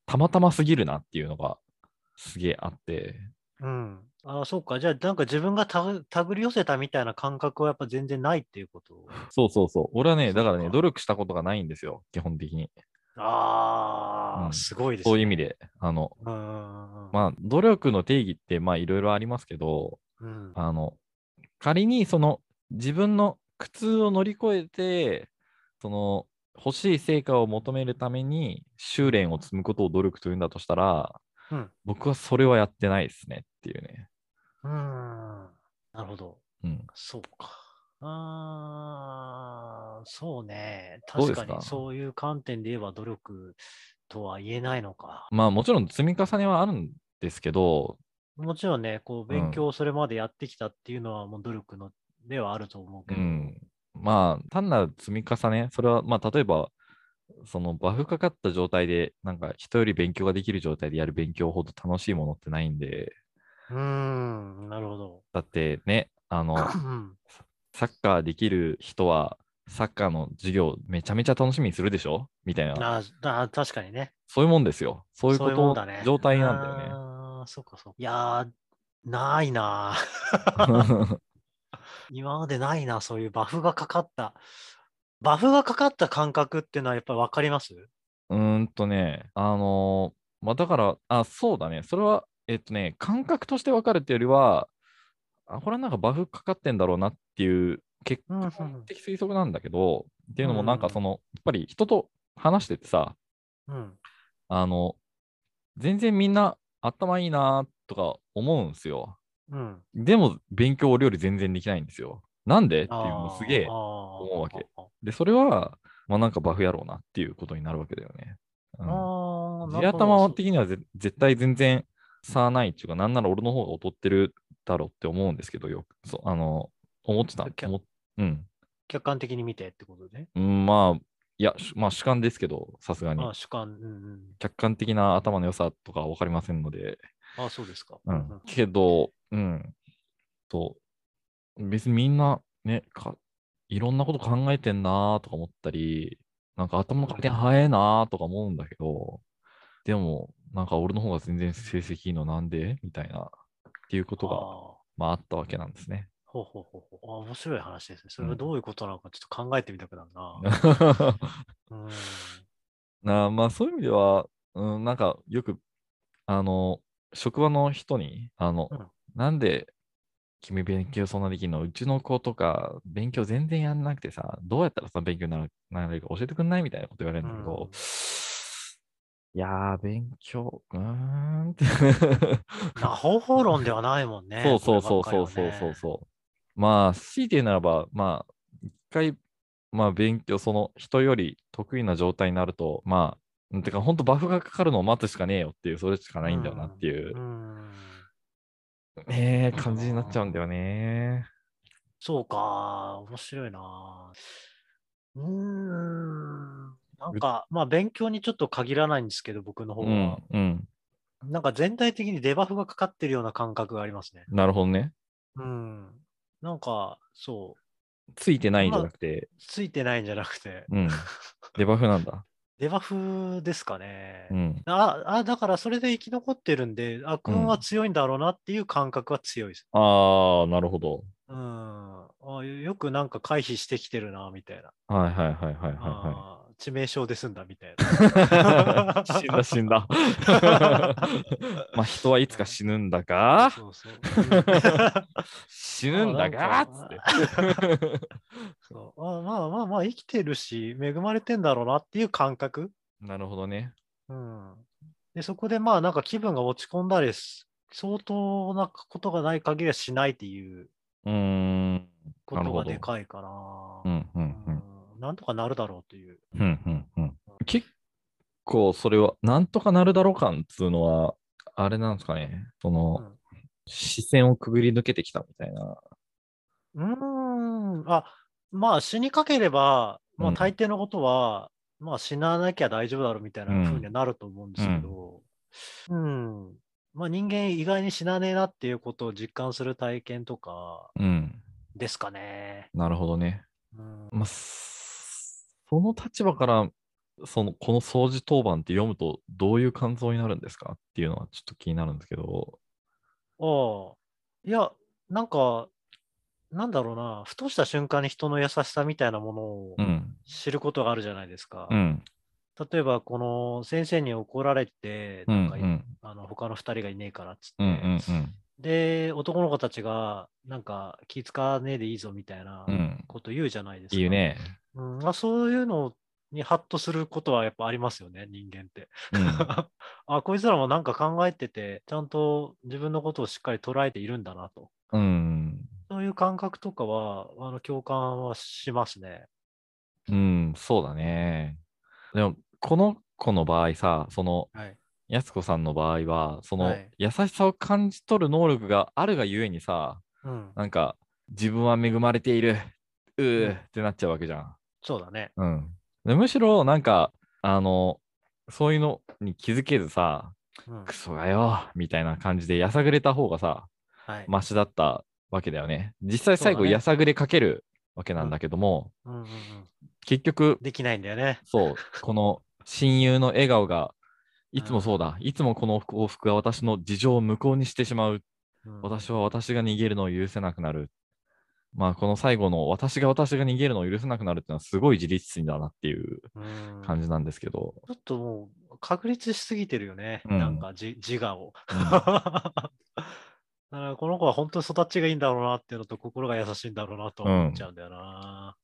[SPEAKER 1] たまたますぎるなっていうのが、すげえあって、
[SPEAKER 2] うん。ああ、そうか。じゃあ、なんか自分がたぐ手繰り寄せたみたいな感覚はやっぱ全然ないっていうこと？
[SPEAKER 1] そうそうそう。俺はね、だからね、努力したことがないんですよ、基本的に。
[SPEAKER 2] ああ、
[SPEAKER 1] うん
[SPEAKER 2] すごいですね。
[SPEAKER 1] そういう意味で。あの。まあ、努力の定義って、まあ、いろいろありますけど、
[SPEAKER 2] うん。
[SPEAKER 1] あの、仮にその、自分の苦痛を乗り越えて、その、欲しい成果を求めるために修練を積むことを努力というんだとしたら、
[SPEAKER 2] うん
[SPEAKER 1] 僕はそれはやってないですねっていうね。
[SPEAKER 2] うん。なるほど。
[SPEAKER 1] うん。
[SPEAKER 2] そうか。ああ、そうね。確かにそういう観点で言えば努力とは言えないのか。
[SPEAKER 1] まあもちろん積み重ねはあるんですけど、
[SPEAKER 2] もちろんね、こう勉強をそれまでやってきたっていうのはもう努力のではあると思うけど。
[SPEAKER 1] うん。まあ単なる積み重ね、それはまあ例えばそのバフかかった状態で、なんか人より勉強ができる状態でやる勉強ほど楽しいものってないんで、
[SPEAKER 2] うーん、なるほど。
[SPEAKER 1] だってね、あの、
[SPEAKER 2] うん
[SPEAKER 1] サッカーできる人は、サッカーの授業めちゃめちゃ楽しみにするでしょ？みたいな。
[SPEAKER 2] ああ、確かにね。
[SPEAKER 1] そういうもんですよ。そういう
[SPEAKER 2] そ
[SPEAKER 1] こと。状態なんだよね。
[SPEAKER 2] ああ、そうかそうか。いやー、ないなー (laughs) 今までないな、そういうバフがかかった。バフがかかった感覚っていうのはやっぱり分かります？
[SPEAKER 1] うーんとね、あのーまあ、だから、あ、そうだね。それは、えっとね、感覚として分かるっていうよりは、あ、これはなんかバフかかってんだろうなっていう結
[SPEAKER 2] うんうん
[SPEAKER 1] 果的推測なんだけど、っていうのもなん
[SPEAKER 2] うん
[SPEAKER 1] かその、やっぱり人と話しててさ、
[SPEAKER 2] うん。
[SPEAKER 1] あの、全然みんな頭いいなとか思うんですよ。
[SPEAKER 2] うん。
[SPEAKER 1] でも勉強俺より全然できないんですよ。なんでっていうのすげえ。
[SPEAKER 2] 思
[SPEAKER 1] 思うわけ。で、それは、まあなんかバフやろうなっていうことになるわけだよね。うん
[SPEAKER 2] ああ、な
[SPEAKER 1] 地頭的にはぜ絶対全然差はないっていうか、なんなら俺の方が劣ってるだろうって思うんですけど、よく、そうあの、思ってた。うん。
[SPEAKER 2] 客観的に見てってことで。
[SPEAKER 1] うん、まあ、いや、しまあ主観ですけど、さすがに
[SPEAKER 2] あ。主観、うんうん。
[SPEAKER 1] 客観的な頭の良さとかは分かりませんので、
[SPEAKER 2] あそうですか。
[SPEAKER 1] うん。けど、うん。そう。別にみんな、ね、かいろんなこと考えてんなーとか思ったり、なんか頭の回転早いなーとか思うんだけど、でも、なんか俺の方が全然成績いいのなんで？みたいな、っていうことが、まああったわけなんですね。
[SPEAKER 2] ほうほうほうほう。あ面白い話ですね。それはどういうことなのかちょっと考えてみたくなるな。(laughs) うん。
[SPEAKER 1] なまあそういう意味では、うん、なんかよく、あの、職場の人に、あの、
[SPEAKER 2] うん
[SPEAKER 1] なんで君勉強そんなできんの？うちの子とか勉強全然やんなくてさ、どうやったらその勉強になるなれるか教えてくんない？みたいなこと言われるんだけど、
[SPEAKER 2] うん
[SPEAKER 1] いやー、勉強、うーんって。
[SPEAKER 2] な方法論ではないもんね。
[SPEAKER 1] そうそうそうそうそうそうそう。まあ、強いて言うならば、まあ、一回、まあ、勉強、その人より得意な状態になると、まあ、てか、本当バフがかかるのを待つしかねえよっていう、それしかないんだよなっていう
[SPEAKER 2] う、ん。
[SPEAKER 1] ねえ感じになっちゃうんだよね。
[SPEAKER 2] そうか、面白いな。うーん。なんか、まあ、勉強にちょっと限らないんですけど、僕の方
[SPEAKER 1] う
[SPEAKER 2] は。
[SPEAKER 1] ん、うん。
[SPEAKER 2] なんか全体的にデバフがかかってるような感覚がありますね。
[SPEAKER 1] なるほどね。
[SPEAKER 2] うん。なんか、そう、
[SPEAKER 1] ついてないんじゃなくて、
[SPEAKER 2] ついてないんじゃなくて、
[SPEAKER 1] うん。デバフなんだ。(laughs)
[SPEAKER 2] デバフですかね。
[SPEAKER 1] うん。
[SPEAKER 2] ああ、だからそれで生き残ってるんで、あ、君は強いんだろうなっていう感覚は強いです。
[SPEAKER 1] ああ、なるほど。
[SPEAKER 2] うん。あよくなんか回避してきてるな、みたいな。
[SPEAKER 1] はいはいはいはいはいは
[SPEAKER 2] あー致命傷で済んだみたい
[SPEAKER 1] い。(laughs) 死んだ死んだ。(laughs) まあ人はいつか死ぬんだ
[SPEAKER 2] な。
[SPEAKER 1] が、
[SPEAKER 2] そうそう。
[SPEAKER 1] 死ぬんだが
[SPEAKER 2] あ
[SPEAKER 1] つって。(laughs)
[SPEAKER 2] そうあまあまあまあ生きてるし、恵まれてんだろうなっていう感覚。
[SPEAKER 1] なるほどね。
[SPEAKER 2] うん。で、そこでまあなんか気分が落ち込んだりす、相当なことがない限りはしないっていう
[SPEAKER 1] うーん。
[SPEAKER 2] ことがでかいかな。
[SPEAKER 1] うんうんうん。
[SPEAKER 2] うんなんとかなるだろうっていう。
[SPEAKER 1] うんうんうん。結構それは、なんとかなるだろう感っつうのは、あれなんですかね。その、
[SPEAKER 2] うん
[SPEAKER 1] 視線をくぐり抜けてきたみたいな。
[SPEAKER 2] うーん。あ、まあ死にかければ、ま
[SPEAKER 1] うん
[SPEAKER 2] あ大抵のことは、まあ死ななきゃ大丈夫だろうみたいな風にはなると思うんですけど、うん。まあ人間意外に死なねえなっていうことを実感する体験とか
[SPEAKER 1] うん。
[SPEAKER 2] ですかね。
[SPEAKER 1] なるほどね。
[SPEAKER 2] うん。
[SPEAKER 1] まあ、そその立場から、その、この掃除当番って読むとどういう感想になるんですかっていうのはちょっと気になるんですけど。
[SPEAKER 2] ああ。いや、なんか、なんだろうな、ふとした瞬間に人の優しさみたいなものを
[SPEAKER 1] うん。
[SPEAKER 2] 知ることがあるじゃないですか。
[SPEAKER 1] うん。
[SPEAKER 2] 例えば、この先生に怒られて、
[SPEAKER 1] う
[SPEAKER 2] なんんか、
[SPEAKER 1] うん。
[SPEAKER 2] あの他の二人がいねえからっつって、
[SPEAKER 1] うんうん
[SPEAKER 2] で、男の子たちが、なんか気使わねえでいいぞみたいな
[SPEAKER 1] うん。うん。
[SPEAKER 2] こと言うじゃないですか。
[SPEAKER 1] いいね。
[SPEAKER 2] うんまあ、そういうのにハッとすることはやっぱありますよね、人間って。
[SPEAKER 1] うん。(laughs)
[SPEAKER 2] あ、こいつらもなんか考えてて、ちゃんと自分のことをしっかり捉えているんだなと。
[SPEAKER 1] うん。
[SPEAKER 2] そういう感覚とかは、あの共感はしますね。
[SPEAKER 1] うん、そうだね。でも、この子の場合さ、その、
[SPEAKER 2] はい。
[SPEAKER 1] やすこさんの場合は、その、
[SPEAKER 2] はい
[SPEAKER 1] 優しさを感じ取る能力があるがゆえにさ、
[SPEAKER 2] うん。
[SPEAKER 1] なんか、自分は恵まれている、うー、
[SPEAKER 2] うん
[SPEAKER 1] ってなっちゃうわけじゃん。
[SPEAKER 2] そうだね。
[SPEAKER 1] うん。でむしろなんか、あの、そういうのに気づけずさ、
[SPEAKER 2] うん
[SPEAKER 1] クソがよ、みたいな感じでやさぐれた方がさ、
[SPEAKER 2] はい。
[SPEAKER 1] マシだったわけだよね。実際最後やさぐれかけるわけなんだけども、
[SPEAKER 2] うんうんうん、
[SPEAKER 1] 結局、
[SPEAKER 2] できないんだよね。
[SPEAKER 1] そう、この親友の笑顔が、いつもそうだ、いつもこの往復が私の事情を無効にしてしまう。
[SPEAKER 2] うん
[SPEAKER 1] 私は私が逃げるのを許せなくなる。まあ、この最後の私が私が逃げるのを許せなくなるっていうのはすごい自立心だなっていう
[SPEAKER 2] うん
[SPEAKER 1] 感じなんですけど。
[SPEAKER 2] ちょっともう確立しすぎてるよね。
[SPEAKER 1] うん
[SPEAKER 2] なんかじ自我を。
[SPEAKER 1] うん (laughs)
[SPEAKER 2] だからこの子は本当に育ちがいいんだろうなっていうのと心が優しいんだろうなと思っちゃうんだよな。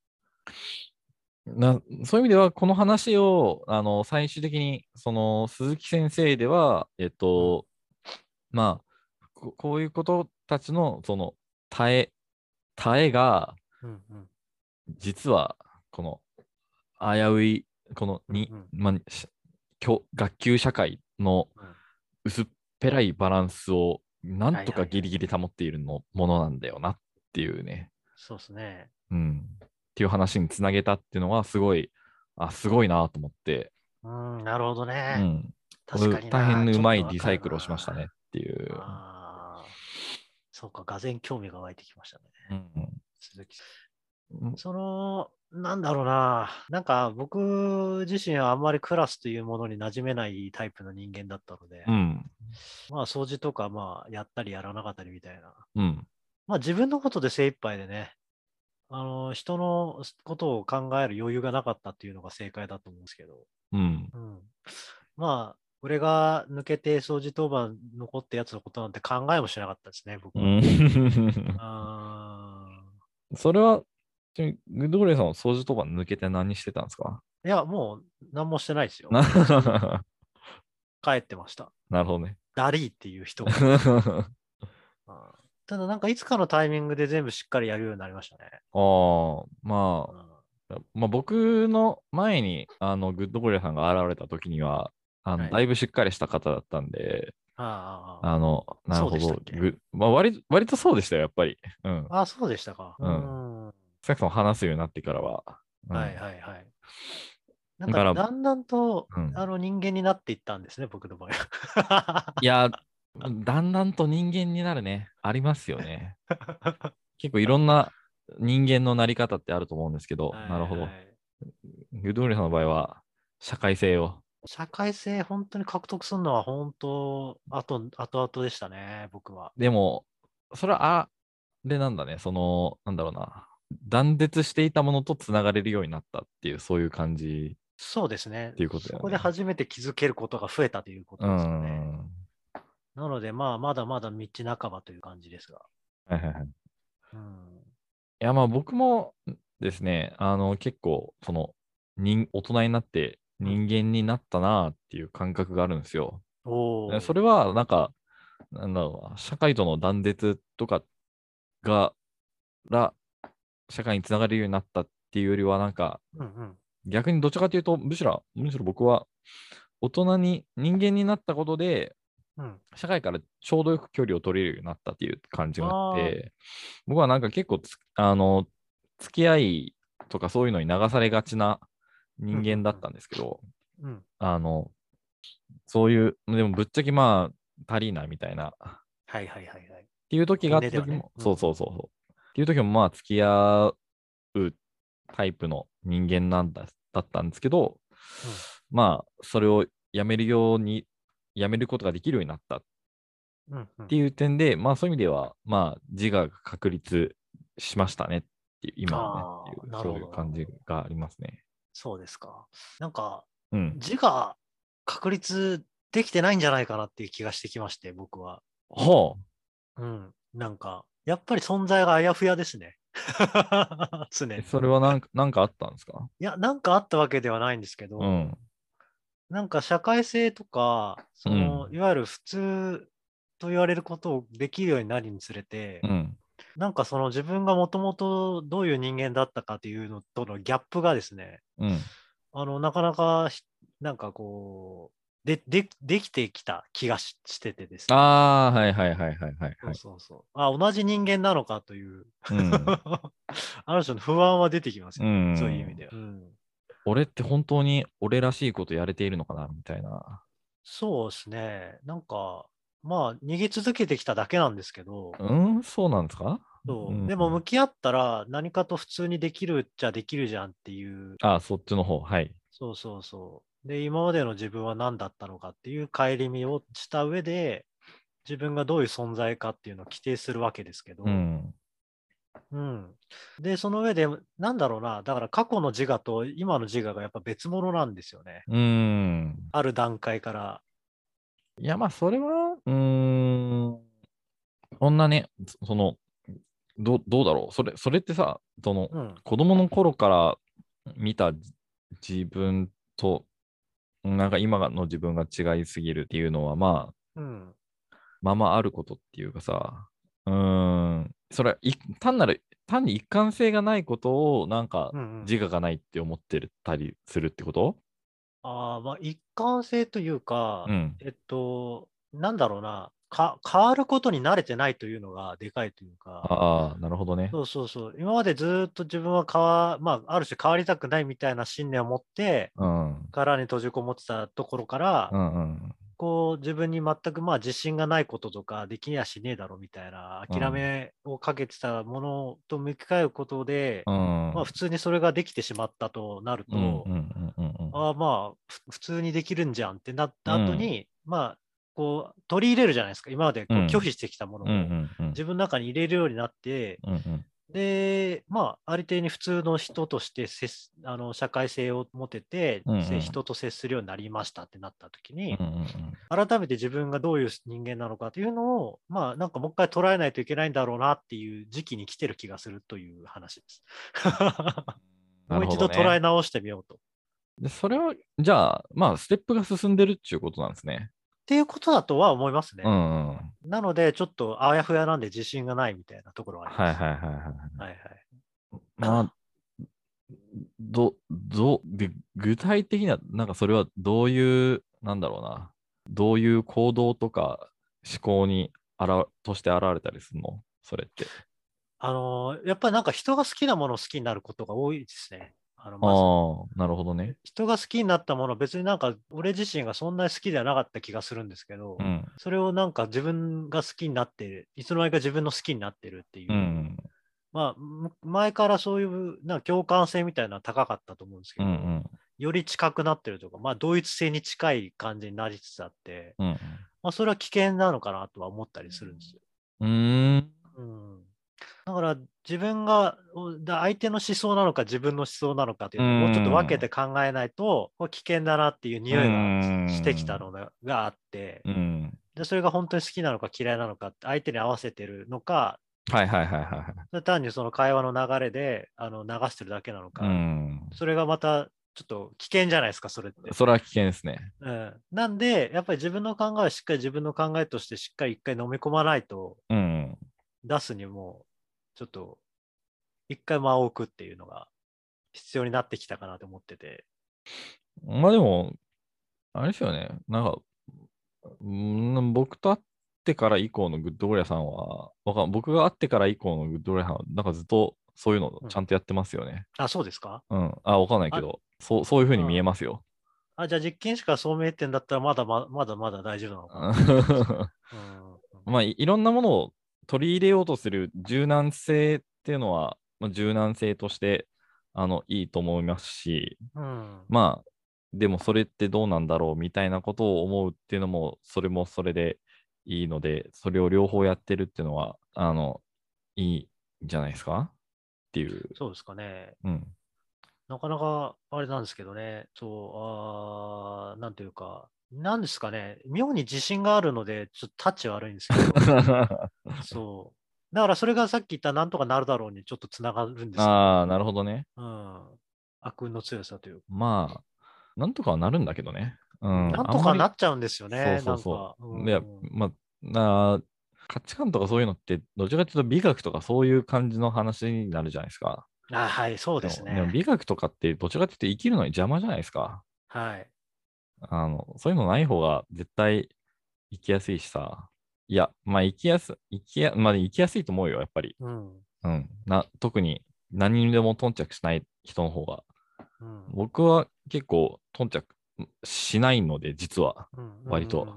[SPEAKER 1] なそういう意味では、この話をあの最終的にその鈴木先生では、えっと、まあこ、こういうことたちのその耐え、耐えが、
[SPEAKER 2] うんうん
[SPEAKER 1] 実はこの危うい、このに、
[SPEAKER 2] うん
[SPEAKER 1] まあし教学級社会の
[SPEAKER 2] うん
[SPEAKER 1] 薄っぺらいバランスをなんとかギリギリ保っているのものなんだよなっていうね。
[SPEAKER 2] そうですね。
[SPEAKER 1] うん。っていう話につなげたっていうのは、すごい、あ、すごいなと思って、
[SPEAKER 2] うん、なるほど
[SPEAKER 1] う
[SPEAKER 2] ね。
[SPEAKER 1] ん。これ
[SPEAKER 2] 確かにな
[SPEAKER 1] 大変うまいリサイクルをしましたねっていう。
[SPEAKER 2] そうか、がぜん興味が湧いてきましたね。
[SPEAKER 1] うん
[SPEAKER 2] 鈴木その、なんだろうな。なんか僕自身はあんまりクラスというものに馴染めないタイプの人間だったので、
[SPEAKER 1] うん。
[SPEAKER 2] まあ掃除とかまあやったりやらなかったりみたいな。
[SPEAKER 1] うん。
[SPEAKER 2] まあ自分のことで精一杯でね、あの、人のことを考える余裕がなかったっていうのが正解だと思うんですけど、
[SPEAKER 1] うん。
[SPEAKER 2] うん。まあ、俺が抜けて掃除当番残ったやつのことなんて考えもしなかったですね、僕
[SPEAKER 1] う
[SPEAKER 2] は。
[SPEAKER 1] ん
[SPEAKER 2] あ
[SPEAKER 1] それは、グッドゴレイさんは掃除当番抜けて何してたんですか？
[SPEAKER 2] ーいや、もう何もしてないですよ。
[SPEAKER 1] な
[SPEAKER 2] 帰ってました。
[SPEAKER 1] なるほどね。
[SPEAKER 2] ダリーっていう人 (laughs) ただなんかいつかのタイミングで全部しっかりやるようになりましたね。
[SPEAKER 1] ああ、ま
[SPEAKER 2] うん
[SPEAKER 1] あ、まあ、僕の前にあのグッドゴリラさんが現れた時には、あの
[SPEAKER 2] はい
[SPEAKER 1] だいぶしっかりした方だったんで、
[SPEAKER 2] あーあー、
[SPEAKER 1] あの、なるほどまあ割、割とそうでしたよ、やっぱり。うん。
[SPEAKER 2] あーそうでしたか。
[SPEAKER 1] うん
[SPEAKER 2] うん
[SPEAKER 1] さっきも話すようになってからは。うん
[SPEAKER 2] はいはいはい。なん
[SPEAKER 1] だから
[SPEAKER 2] かだんだんと、
[SPEAKER 1] うん
[SPEAKER 2] あの人間になっていったんですね、僕の場合は。
[SPEAKER 1] いや、だんだんと人間になるね。ありますよね。結構いろんな人間のなり方ってあると思うんですけど、なるほど
[SPEAKER 2] はい。はい
[SPEAKER 1] グッドゴリラさんの場合は、社会性を。
[SPEAKER 2] 社会性本当に獲得するのは本当、あと、後々でしたね、僕は。
[SPEAKER 1] でも、それは、あれなんだね。その、なんだろうな。断絶していたものとつながれるようになったっていう、そういう感じ。
[SPEAKER 2] そうですね。
[SPEAKER 1] ていうことね
[SPEAKER 2] そこで初めて気づけることが増えたということ
[SPEAKER 1] う
[SPEAKER 2] ですよね。
[SPEAKER 1] ん。
[SPEAKER 2] なので、まあ、まだまだ道半ばという感じですが。
[SPEAKER 1] はいはいはい。い
[SPEAKER 2] うん。
[SPEAKER 1] や、まあ僕もですね、あの、結構、その、人大人になって人間になったなっていう感覚があるんですよ。それは、なんか、なんだろうな、社会との断絶とかが、ら、社会につながるようになったっていうよりは、なんか、
[SPEAKER 2] うんうん。
[SPEAKER 1] 逆にどちらかというと、むしろ、むしろ僕は、大人に、人間になったことで、
[SPEAKER 2] うん。
[SPEAKER 1] 社会からちょうどよく距離を取れるようになったっていう感じがあって、僕はなんか結構つ、あの、付き合いとかそういうのに流されがちな人間だったんですけど、
[SPEAKER 2] うん。
[SPEAKER 1] あの、そういう、でもぶっちゃけまあ、足りないみたいな、っ
[SPEAKER 2] はいはいはいはい。
[SPEAKER 1] ていう時があった時も、
[SPEAKER 2] ねうん
[SPEAKER 1] そうそうそうそう。っていう時もまあ、付き合うタイプの人間なんだだったんですけど、まあ、それをやめるように、やめることができるようになった
[SPEAKER 2] うんうん
[SPEAKER 1] っていう点で、まあそういう意味では、まあ自我が確立しましたねっていう、今はねそういう感じがありますね。
[SPEAKER 2] そうですか。なんか、
[SPEAKER 1] うん。
[SPEAKER 2] 字が確立できてないんじゃないかなっていう気がしてきまして、僕は。
[SPEAKER 1] は
[SPEAKER 2] うん。なんか、やっぱり存在があやふやですね。(laughs) 常
[SPEAKER 1] あ、
[SPEAKER 2] に。
[SPEAKER 1] それはなんかなんかあったんですか？
[SPEAKER 2] いや、なんかあったわけではないんですけど、
[SPEAKER 1] うん。
[SPEAKER 2] なんか社会性とか、その、
[SPEAKER 1] うん
[SPEAKER 2] いわゆる普通と言われることをできるようになるにつれて、
[SPEAKER 1] うん。
[SPEAKER 2] なんかその自分がもともとどういう人間だったかっていうのとのギャップがですね、
[SPEAKER 1] うん。
[SPEAKER 2] あの、なかなかし、なんかこう、で、で、できてきた気がししててですね。
[SPEAKER 1] ああ、はいはいはいはいはい、
[SPEAKER 2] そう
[SPEAKER 1] はい。
[SPEAKER 2] そうそう。あ、同じ人間なのかという、
[SPEAKER 1] うん。(laughs)
[SPEAKER 2] ある種の不安は出てきますよ、ね
[SPEAKER 1] うん
[SPEAKER 2] そういう意味では。うん
[SPEAKER 1] 俺って本当に俺らしいことやれているのかなみたいな。
[SPEAKER 2] そうですね。なんか、まあ、逃げ続けてきただけなんですけど、
[SPEAKER 1] うん、そうなんですか？
[SPEAKER 2] そう
[SPEAKER 1] うん
[SPEAKER 2] でも向き合ったら何かと普通にできるっちゃできるじゃんっていう、
[SPEAKER 1] あ、そっちの方。はい。
[SPEAKER 2] そうそうそう。で、今までの自分は何だったのかっていう顧みをした上で、自分がどういう存在かっていうのを規定するわけですけど、
[SPEAKER 1] うん。
[SPEAKER 2] うん。で、その上で、なんだろうな、だから過去の自我と今の自我がやっぱ別物なんですよね。
[SPEAKER 1] うん。
[SPEAKER 2] ある段階から。
[SPEAKER 1] いや、まあ、それは、うーん。こんなね、そその、どうどうだろう。それ、それってさ、その、
[SPEAKER 2] うん。
[SPEAKER 1] 子供の頃から見たじ自分と、なんか今の自分が違いすぎるっていうのは、まあ、
[SPEAKER 2] うん。
[SPEAKER 1] ままあることっていうかさ、うーん、それはい単なる、単に一貫性がないことを、なんか
[SPEAKER 2] うんうん
[SPEAKER 1] 自我がないって思ってたりするってこと？
[SPEAKER 2] ああ、まあ、一貫性というか、
[SPEAKER 1] うん。
[SPEAKER 2] えっと、なんだろうな、か、変わることに慣れてないというのがでかいというか、
[SPEAKER 1] ああ、なるほどね。
[SPEAKER 2] そうそうそう、今までずーっと自分は変わ、まあ、ある種変わりたくないみたいな信念を持って、
[SPEAKER 1] うん。
[SPEAKER 2] 殻に閉じこもってたところから、
[SPEAKER 1] うんうん。
[SPEAKER 2] こう自分に全くまあ自信がないこととかできやしねえだろみたいな
[SPEAKER 1] うん
[SPEAKER 2] 諦めをかけてたものと向き合うことで、
[SPEAKER 1] うん。
[SPEAKER 2] まあ普通にそれができてしまったとなると、
[SPEAKER 1] うんうんうんうんうん。
[SPEAKER 2] ああまあふ普通にできるんじゃんってなった後に、まあこう取り入れるじゃないですか今までこう
[SPEAKER 1] うん
[SPEAKER 2] 拒否してきたものを
[SPEAKER 1] うんうんうん。
[SPEAKER 2] 自分の中に入れるようになって、
[SPEAKER 1] うんうん
[SPEAKER 2] でまあある程度に普通の人として接すあの社会性を持てて、
[SPEAKER 1] うんうん
[SPEAKER 2] せ人と接するようになりましたってなった時に、
[SPEAKER 1] うんうん
[SPEAKER 2] 改めて自分がどういう人間なのかというのを、まあなんかもう一回捉えないといけないんだろうなっていう時期に来てる気がするという話です。(laughs) もう一度捉え直してみようと。っ
[SPEAKER 1] でそれは、じゃあ、まあ、ステップが進んでるっていうことなんですね。
[SPEAKER 2] ていうことだとは思いますね。
[SPEAKER 1] うんうん。はい
[SPEAKER 2] なので、ちょっとあやふやなんで自信がないみたいなところはあります。
[SPEAKER 1] はいはいはい。
[SPEAKER 2] はいはい。
[SPEAKER 1] まあ、ど、ど、で、具体的には、なんかそれはどういう、なんだろうな、どういう行動とか思考にあらとして現れたりするの？それって。
[SPEAKER 2] あのーやっぱりなんか人が好きなものを好きになることが多いですね。あの
[SPEAKER 1] あ
[SPEAKER 2] まず
[SPEAKER 1] あ、なるほどね。
[SPEAKER 2] 人が好きになったもの、別になんか俺自身がそんなに好きではなかった気がするんですけど、
[SPEAKER 1] うん。
[SPEAKER 2] それをなんか自分が好きになってる、いつの間にか自分の好きになってるっていう、
[SPEAKER 1] うん。
[SPEAKER 2] まあ、む前からそういうなんか共感性みたいなのは高かったと思うんですけど、
[SPEAKER 1] うんうん。
[SPEAKER 2] より近くなってるとか、まあ、同一性に近い感じになりつつあって、
[SPEAKER 1] うん。
[SPEAKER 2] まあ、それは危険なのかなとは思ったりするんですよ。
[SPEAKER 1] うーん。
[SPEAKER 2] うん、だから自分が相手の思想なのか自分の思想なのかというのをもうちょっと分けて考えないと、危険だなっていう匂い
[SPEAKER 1] うん
[SPEAKER 2] がしてきたのががあって、
[SPEAKER 1] うん。
[SPEAKER 2] でそれが本当に好きなのか嫌いなのかって相手に合わせてるのか
[SPEAKER 1] はいはいはいはいはい。
[SPEAKER 2] それ単にその会話の流れであの流してるだけなのか、
[SPEAKER 1] うん。
[SPEAKER 2] それがまたちょっと危険じゃないですか、それって。
[SPEAKER 1] それは危険ですね。
[SPEAKER 2] うん、なんで、やっぱり自分の考えをしっかり自分の考えとしてしっかり一回飲み込まないと、
[SPEAKER 1] うん。
[SPEAKER 2] 出すにも、ちょっと一回間を置くっていうのが必要になってきたかなと思ってて。
[SPEAKER 1] まあでも、あれですよね。なんか、うん僕と会ってから以降のグッドゴリラさんは、わかん僕が会ってから以降のグッドゴリラさんは、なんかずっとそういうのちゃんとやってますよね。
[SPEAKER 2] あ、そうですか？
[SPEAKER 1] うん。あ、わかんないけど、そうそういうふうに見えますよ。
[SPEAKER 2] あ、じゃあ実験しかそう見えてんだったらまだままだまだ大丈夫なのかな。うん
[SPEAKER 1] まあい、いろんなものを取り入れようとする柔軟性っていうのは、まあ、柔軟性としてあのいいと思いますし、
[SPEAKER 2] うん
[SPEAKER 1] まあ、でもそれってどうなんだろうみたいなことを思うっていうのも、それもそれでいいので、それを両方やってるっていうのは、あの、いいんじゃないですか？っていう。
[SPEAKER 2] そうですかね。
[SPEAKER 1] うん。
[SPEAKER 2] なかなかあれなんですけどね、そう、あーなんていうか、なんですかね、妙に自信があるので、ちょっとタッチ悪いんですけど、(laughs) そう。だからそれがさっき言ったなんとかなるだろうにちょっとつながるんですよ。
[SPEAKER 1] ああ、なるほどね。
[SPEAKER 2] うん。悪運の強さというか。ま
[SPEAKER 1] まあ、なんとかはなるんだけどね。うん。
[SPEAKER 2] なんとかなっちゃうんですよね。
[SPEAKER 1] そうそうそう。
[SPEAKER 2] うん
[SPEAKER 1] いや、まあ、な価値観とかそういうのって、どちらかというと美学とかそういう感じの話になるじゃないですか。
[SPEAKER 2] あはい、そうですね。
[SPEAKER 1] 美学とかってどちらかというと生きるのに邪魔じゃないですか。
[SPEAKER 2] はい。
[SPEAKER 1] あの、そういうのない方が絶対生きやすいしさ。いや、まあ生きやす、生きや、まあ生きやすいと思うよ、やっぱり。
[SPEAKER 2] うん。
[SPEAKER 1] うん。な、特に何にでも頓着しない人の方が。
[SPEAKER 2] うん
[SPEAKER 1] 僕は結構頓着しないので、実は。
[SPEAKER 2] うん
[SPEAKER 1] 割と。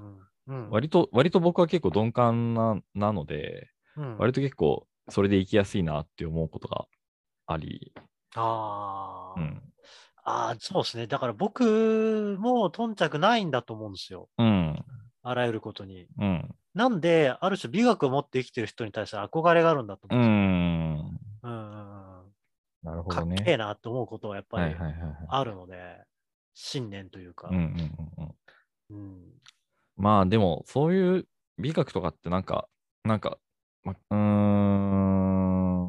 [SPEAKER 1] 割と、割と僕は結構鈍感ななので、
[SPEAKER 2] うん
[SPEAKER 1] 割と結構それで行きやすいなって思うことがあり、
[SPEAKER 2] あー、
[SPEAKER 1] うん。
[SPEAKER 2] あー、そうですね。だから僕も頓着ないんだと思うんですよ。
[SPEAKER 1] うん。
[SPEAKER 2] あらゆることに。
[SPEAKER 1] うん。
[SPEAKER 2] なんで、ある種美学を持って生きてる人に対して憧れがあるんだと
[SPEAKER 1] う
[SPEAKER 2] 思うん
[SPEAKER 1] ん。
[SPEAKER 2] ですよ。うんうんうん
[SPEAKER 1] なるほ
[SPEAKER 2] かっ
[SPEAKER 1] どね。
[SPEAKER 2] けえなって思うことはやっぱり。あるので、信念というか。
[SPEAKER 1] うんうんうんうん。
[SPEAKER 2] うん
[SPEAKER 1] まあでも、そういう美学とかってなんか、なんか、まうー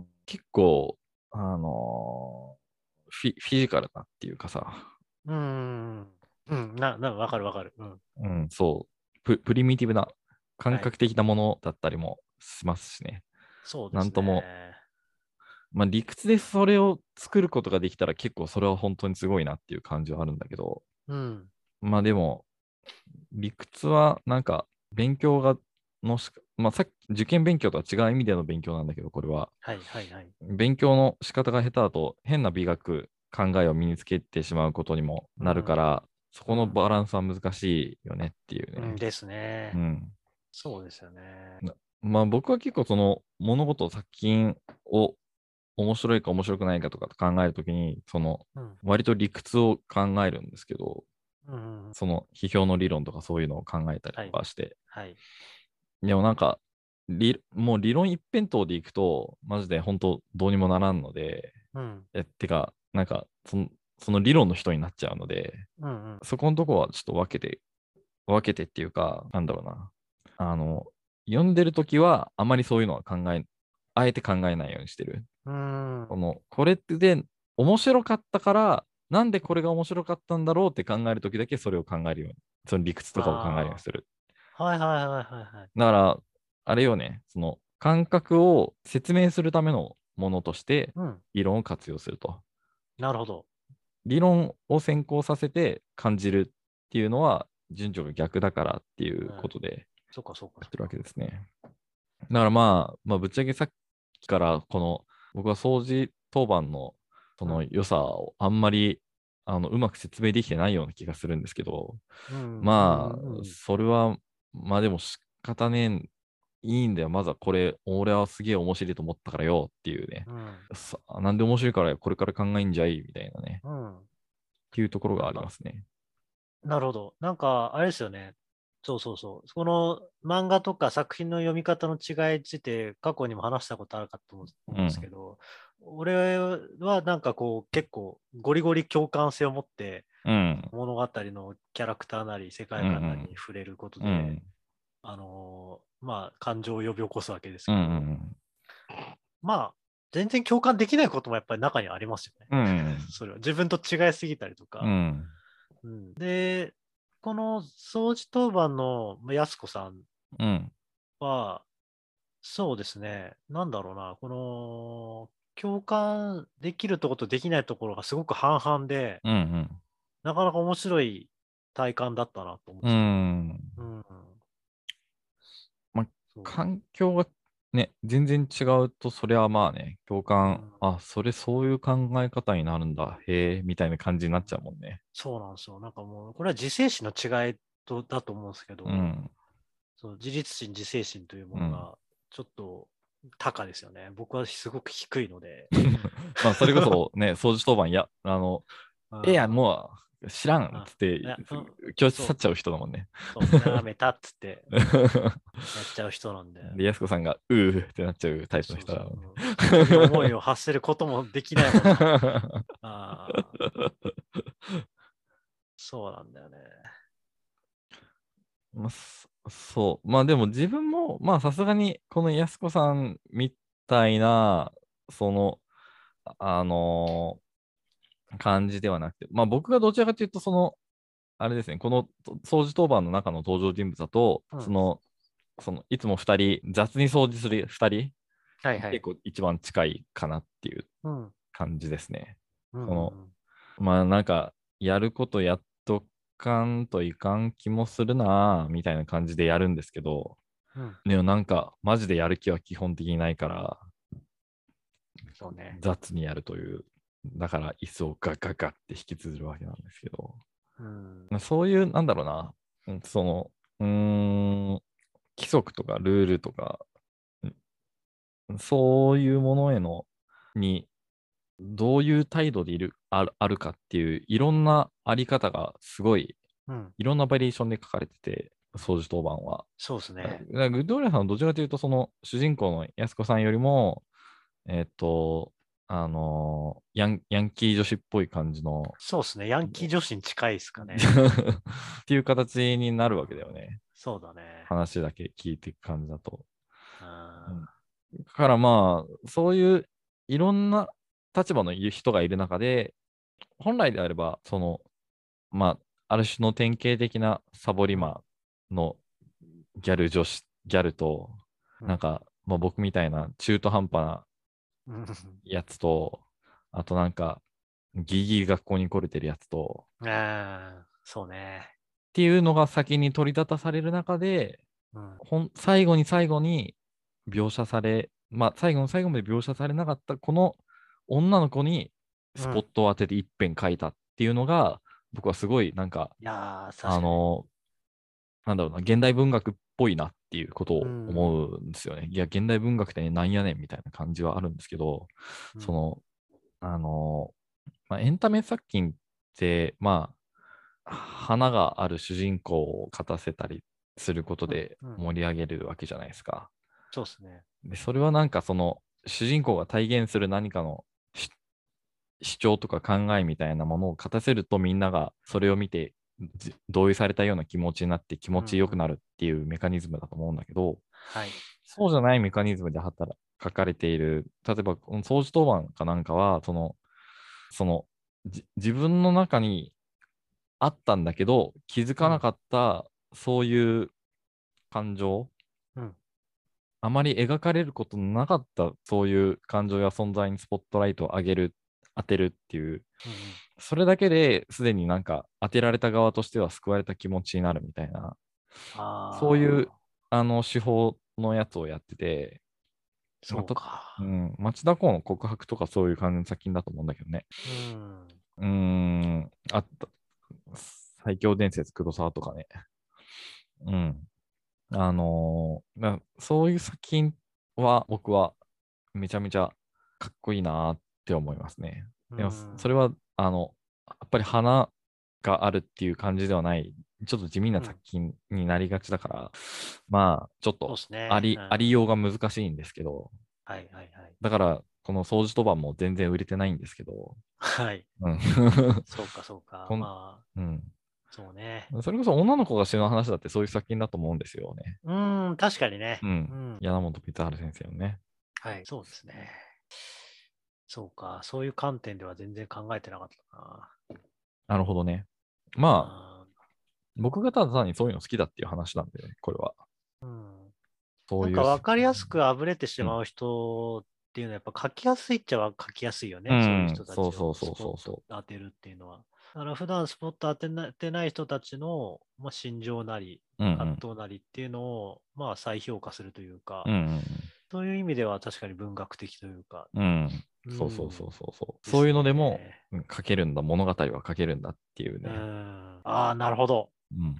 [SPEAKER 1] ん、結構、あのーフィ、フィジカルなっていうかさ、
[SPEAKER 2] うん。うん。な、な、わかるわかる。うん。
[SPEAKER 1] うん、そうプ、プリミティブな、感覚的なものだったりもしますしね。
[SPEAKER 2] そうですね。
[SPEAKER 1] なんともまあ理屈でそれを作ることができたら結構それは本当にすごいなっていう感じはあるんだけど、
[SPEAKER 2] うん。
[SPEAKER 1] まあでも、理屈はなんか勉強がのしか、まあさっき受験勉強とは違う意味での勉強なんだけど、これは。
[SPEAKER 2] はいはいはい。
[SPEAKER 1] 勉強の仕方が下手だと変な美学、考えを身につけてしまうことにもなるから、そこのバランスは難しいよねっていうね。
[SPEAKER 2] うんですね。
[SPEAKER 1] うん。
[SPEAKER 2] そうですよね。
[SPEAKER 1] まあ僕は結構その物事、作品を面白いか面白くないかとか考えるときに、その
[SPEAKER 2] うん。
[SPEAKER 1] 割と理屈を考えるんですけど、
[SPEAKER 2] うんうん。
[SPEAKER 1] その批評の理論とかそういうのを考えたりとかして、
[SPEAKER 2] はい。
[SPEAKER 1] でもなんか、理もう理論一辺倒でいくと、マジで本当どうにもならんので、
[SPEAKER 2] うん。
[SPEAKER 1] えてか、なんかその、その理論の人になっちゃうので、
[SPEAKER 2] うんうん。
[SPEAKER 1] そこのとこはちょっと分けて、分けてっていうか、なんだろうな。あの、読んでるときはあまりそういうのは考え、あえて考えないようにしてる。
[SPEAKER 2] うん。
[SPEAKER 1] この、これってで、面白かったから、なんでこれが面白かったんだろうって考えるときだけそれを考えるように、その理屈とかを考えるようにする。
[SPEAKER 2] はいはいはいはいはい。
[SPEAKER 1] だから、あれよね、その感覚を説明するためのものとして
[SPEAKER 2] うん。
[SPEAKER 1] 理論を活用すると。
[SPEAKER 2] なるほど。
[SPEAKER 1] 理論を先行させて感じるっていうのは順序が逆だからっていうことで
[SPEAKER 2] そっかそっか
[SPEAKER 1] やってるわけですね。だからまあ、まあ、ぶっちゃけさっきからこの僕は掃除当番のその良さをあんまりあのうまく説明できてないような気がするんですけど、
[SPEAKER 2] うん
[SPEAKER 1] まあ、
[SPEAKER 2] うんうん
[SPEAKER 1] それは、まあでも仕方ねえん、いいんだよ。まずはこれ、俺はすげえ面白いと思ったからよっていうね。
[SPEAKER 2] うん
[SPEAKER 1] さなんで面白いからこれから考えんじゃい？みたいなね。
[SPEAKER 2] うん。
[SPEAKER 1] っていうところがありますね。
[SPEAKER 2] なるほど。なんか、あれですよね。そうそうそう。この漫画とか作品の読み方の違いについて過去にも話したことあるかと思うんですけど、俺はなんかこう結構ゴリゴリ共感性を持って
[SPEAKER 1] うん。
[SPEAKER 2] 物語のキャラクターなり世界観なりに触れることで、
[SPEAKER 1] うん。
[SPEAKER 2] あのーまあ感情を呼び起こすわけですけ
[SPEAKER 1] う
[SPEAKER 2] ど、
[SPEAKER 1] ん。
[SPEAKER 2] まあ全然共感できないこともやっぱり中にはありますよね。
[SPEAKER 1] うん。(laughs)
[SPEAKER 2] それは自分と違いすぎたりとか。
[SPEAKER 1] うん。
[SPEAKER 2] うんで、この掃除当番のまあやすこさん
[SPEAKER 1] うん。
[SPEAKER 2] は、そうですね、なんだろうな、この共感できるところとできないところがすごく半々で、
[SPEAKER 1] うん。うん。
[SPEAKER 2] なかなか面白い体感だったなと思って。
[SPEAKER 1] うん。
[SPEAKER 2] うん。
[SPEAKER 1] ま
[SPEAKER 2] そう
[SPEAKER 1] 環境がね、全然違うと、それはまあね、共感、
[SPEAKER 2] うん
[SPEAKER 1] あ、それそういう考え方になるんだ、へえ、みたいな感じになっちゃうもんね。
[SPEAKER 2] そうなんですよ。なんかもう、これは自制心の違いとだと思うんですけど、
[SPEAKER 1] うん。
[SPEAKER 2] そう自立心、自制心というものがちょっと高ですよね。僕はすごく低いので。(laughs)
[SPEAKER 1] まあ、それこそね、(laughs) 掃除当番、や、あの、ええやん、もう知らんっつって教室去っちゃう人だもんね。
[SPEAKER 2] そめたっつって (laughs) やっちゃう人なんで。
[SPEAKER 1] で、やすこさんが、うーってなっちゃうタイプの人だもんね。
[SPEAKER 2] そうそういう思いを発せることもできないもんな (laughs) あーそうなんだよね。
[SPEAKER 1] まあ、そそう。まあでも自分も、まあさすがに、このやすこさんみたいな、その、ああのー感じではなくて、まあ僕がどちらかというと、その、あれですね、このと掃除当番の中の登場人物だと、
[SPEAKER 2] うん
[SPEAKER 1] その、その、いつも2人、雑に掃除する2人、
[SPEAKER 2] はいはい。
[SPEAKER 1] 結構一番近いかなっていう
[SPEAKER 2] うん。
[SPEAKER 1] 感じですね。
[SPEAKER 2] うん
[SPEAKER 1] そのまあなんか、やることやっとかんといかん気もするなあみたいな感じでやるんですけど、
[SPEAKER 2] うん
[SPEAKER 1] でもなんか、マジでやる気は基本的にないから、
[SPEAKER 2] そうね。
[SPEAKER 1] 雑にやるというだから椅子をガッガッガッって引きずるわけなんですけど、
[SPEAKER 2] うん。
[SPEAKER 1] まあそういう、なんだろうな、うんその、うーん、規則とかルールとか、うんそういうものへの、に、どういう態度でいるあるあるかっていう、いろんなあり方がすごい、
[SPEAKER 2] うん。
[SPEAKER 1] いろんなバリエーションで書かれてて、掃除当番は。
[SPEAKER 2] そうですね。
[SPEAKER 1] グッドウォリアーさんはどちらかというと、その主人公の安子さんよりも、えっ、と、あのヤン、ヤンキー女子っぽい感じの、
[SPEAKER 2] そうですね。ヤンキー女子に近いですかね。(laughs)
[SPEAKER 1] っていう形になるわけだよね。
[SPEAKER 2] そうだね。
[SPEAKER 1] 話だけ聞いていく感じだと。
[SPEAKER 2] うん
[SPEAKER 1] だからまあ、そういういろんな立場の人がいる中で、本来であれば、その、まあ、ある種の典型的なサボリマのギャル女子、ギャルと、
[SPEAKER 2] うん
[SPEAKER 1] なんか、まあ、僕みたいな中途半端な
[SPEAKER 2] うん
[SPEAKER 1] やつと、あとなんか、ギリギリ学校に来れてるやつと、
[SPEAKER 2] ああ、そうね。
[SPEAKER 1] っていうのが先に取り立たされる中で、
[SPEAKER 2] うん。
[SPEAKER 1] ほん最後に最後に描写され、まあ、最後の最後まで描写されなかったこの女の子にスポットを当てて一遍書いたっていうのが、僕はすごいなんか、あの、なんだろうな、現代文学っぽいなっていうことを思うんですよね。いや、現代文学ってなんやねんみたいな感じはあるんですけど、
[SPEAKER 2] うん
[SPEAKER 1] その、あの、まあ、エンタメ作品って、まあ、花がある主人公を勝たせたりすることで
[SPEAKER 2] うんうん
[SPEAKER 1] 盛り上げるわけじゃないですか。
[SPEAKER 2] そうですね。
[SPEAKER 1] で、それはなんかその、主人公が体現する何かのし主張とか考えみたいなものを勝たせるとみんながそれを見てじ同意されたような気持ちになって気持ちよくなるっていうメカニズムだと思うんだけど、
[SPEAKER 2] はい。
[SPEAKER 1] そうじゃないメカニズムで働書かれている、例えば、この掃除当番かなんかは、その、その、じ自分の中にあったんだけど、気づかなかった、そういう感情、
[SPEAKER 2] うん。
[SPEAKER 1] あまり描かれることのなかった、そういう感情や存在にスポットライトを当げる、当てるっていう、
[SPEAKER 2] うんうん
[SPEAKER 1] それだけですでになんか当てられた側としては救われた気持ちになるみたいな、そういうあの手法のやつをやってて、
[SPEAKER 2] そうか
[SPEAKER 1] う。ん、町田公の告白とかそういう感じの作品だと思うんだけどね。
[SPEAKER 2] うん。
[SPEAKER 1] うーん、あった。最強伝説黒沢とかね。うん。あのーなそういう作品は僕はめちゃめちゃかっこいいなって思いますね。でも
[SPEAKER 2] うん
[SPEAKER 1] それは、あの、やっぱり花があるっていう感じではない、ちょっと地味な作品になりがちだから、まあ、ちょっと。あり、
[SPEAKER 2] うん
[SPEAKER 1] ありようが難しいんですけど、
[SPEAKER 2] はいはいはい。
[SPEAKER 1] だから、この掃除当番も全然売れてないんですけど、
[SPEAKER 2] はい。
[SPEAKER 1] うん。(laughs)
[SPEAKER 2] そうかそうか。まあ、
[SPEAKER 1] うん、
[SPEAKER 2] そうね。
[SPEAKER 1] それこそ女の子が死ぬ話だってそういう作品だと思うんですよね。
[SPEAKER 2] うん、確かにね。
[SPEAKER 1] うん
[SPEAKER 2] うん
[SPEAKER 1] 柳本光晴先生のね。
[SPEAKER 2] はい、そうですね。そうか、そういう観点では全然考えてなかったな。
[SPEAKER 1] なるほどね。まあ、
[SPEAKER 2] あ
[SPEAKER 1] 僕がただ単にそういうの好きだっていう話なんで、ね、これは。
[SPEAKER 2] うん、
[SPEAKER 1] そういう。
[SPEAKER 2] なんか分かりやすくあぶれてしまう人っていうのはやっぱ書きやすいっちゃは書きやすいよね。
[SPEAKER 1] うん
[SPEAKER 2] そういう人たちを
[SPEAKER 1] そうそうそうそう
[SPEAKER 2] 当てるっていうのは。だから普段スポット当てなてない人たちの、まあ、心情なり、
[SPEAKER 1] うんうん
[SPEAKER 2] 葛藤なりっていうのを、まあ、再評価するというか、
[SPEAKER 1] うん
[SPEAKER 2] そういう意味では確かに文学的というか。
[SPEAKER 1] うんうん。
[SPEAKER 2] うん
[SPEAKER 1] そうそうそうそうそう。そういうのでも、うん書けるんだ、物語は書けるんだっていう
[SPEAKER 2] う
[SPEAKER 1] ね。
[SPEAKER 2] ん。ああ、なるほど。
[SPEAKER 1] うん。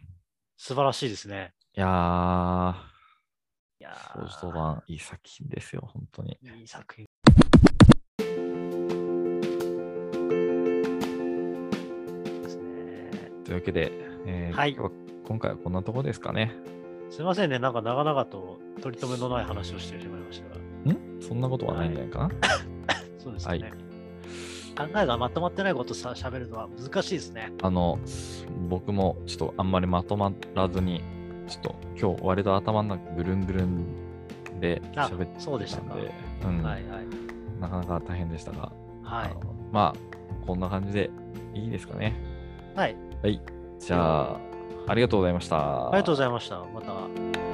[SPEAKER 2] 素晴らしいですね。
[SPEAKER 1] いやー、
[SPEAKER 2] いや
[SPEAKER 1] 掃除当番、いい作品ですよ、本当に。
[SPEAKER 2] いい作品。
[SPEAKER 1] というわけで、えー
[SPEAKER 2] はい
[SPEAKER 1] 今今回はこんなとこですかね。
[SPEAKER 2] すいませんね、なんか長々と取り留めのない話をしてしまいましたが。
[SPEAKER 1] ん？そんなことはないんじゃないかな？(laughs)
[SPEAKER 2] そうですね。
[SPEAKER 1] はい
[SPEAKER 2] 考えがまとまってないことさ喋るのは難しいですね。
[SPEAKER 1] あの、僕もちょっとあんまりまとまらずに、ちょっと今日割と頭の中ぐるんぐるんで
[SPEAKER 2] あ
[SPEAKER 1] 喋って
[SPEAKER 2] そうでした
[SPEAKER 1] んで、うん
[SPEAKER 2] はいはい。
[SPEAKER 1] なかなか大変でしたが、
[SPEAKER 2] はい
[SPEAKER 1] まあ、こんな感じでいいですかね。
[SPEAKER 2] はい。
[SPEAKER 1] はい。じゃあ、ありがとうございました。
[SPEAKER 2] ありがとうございました。また。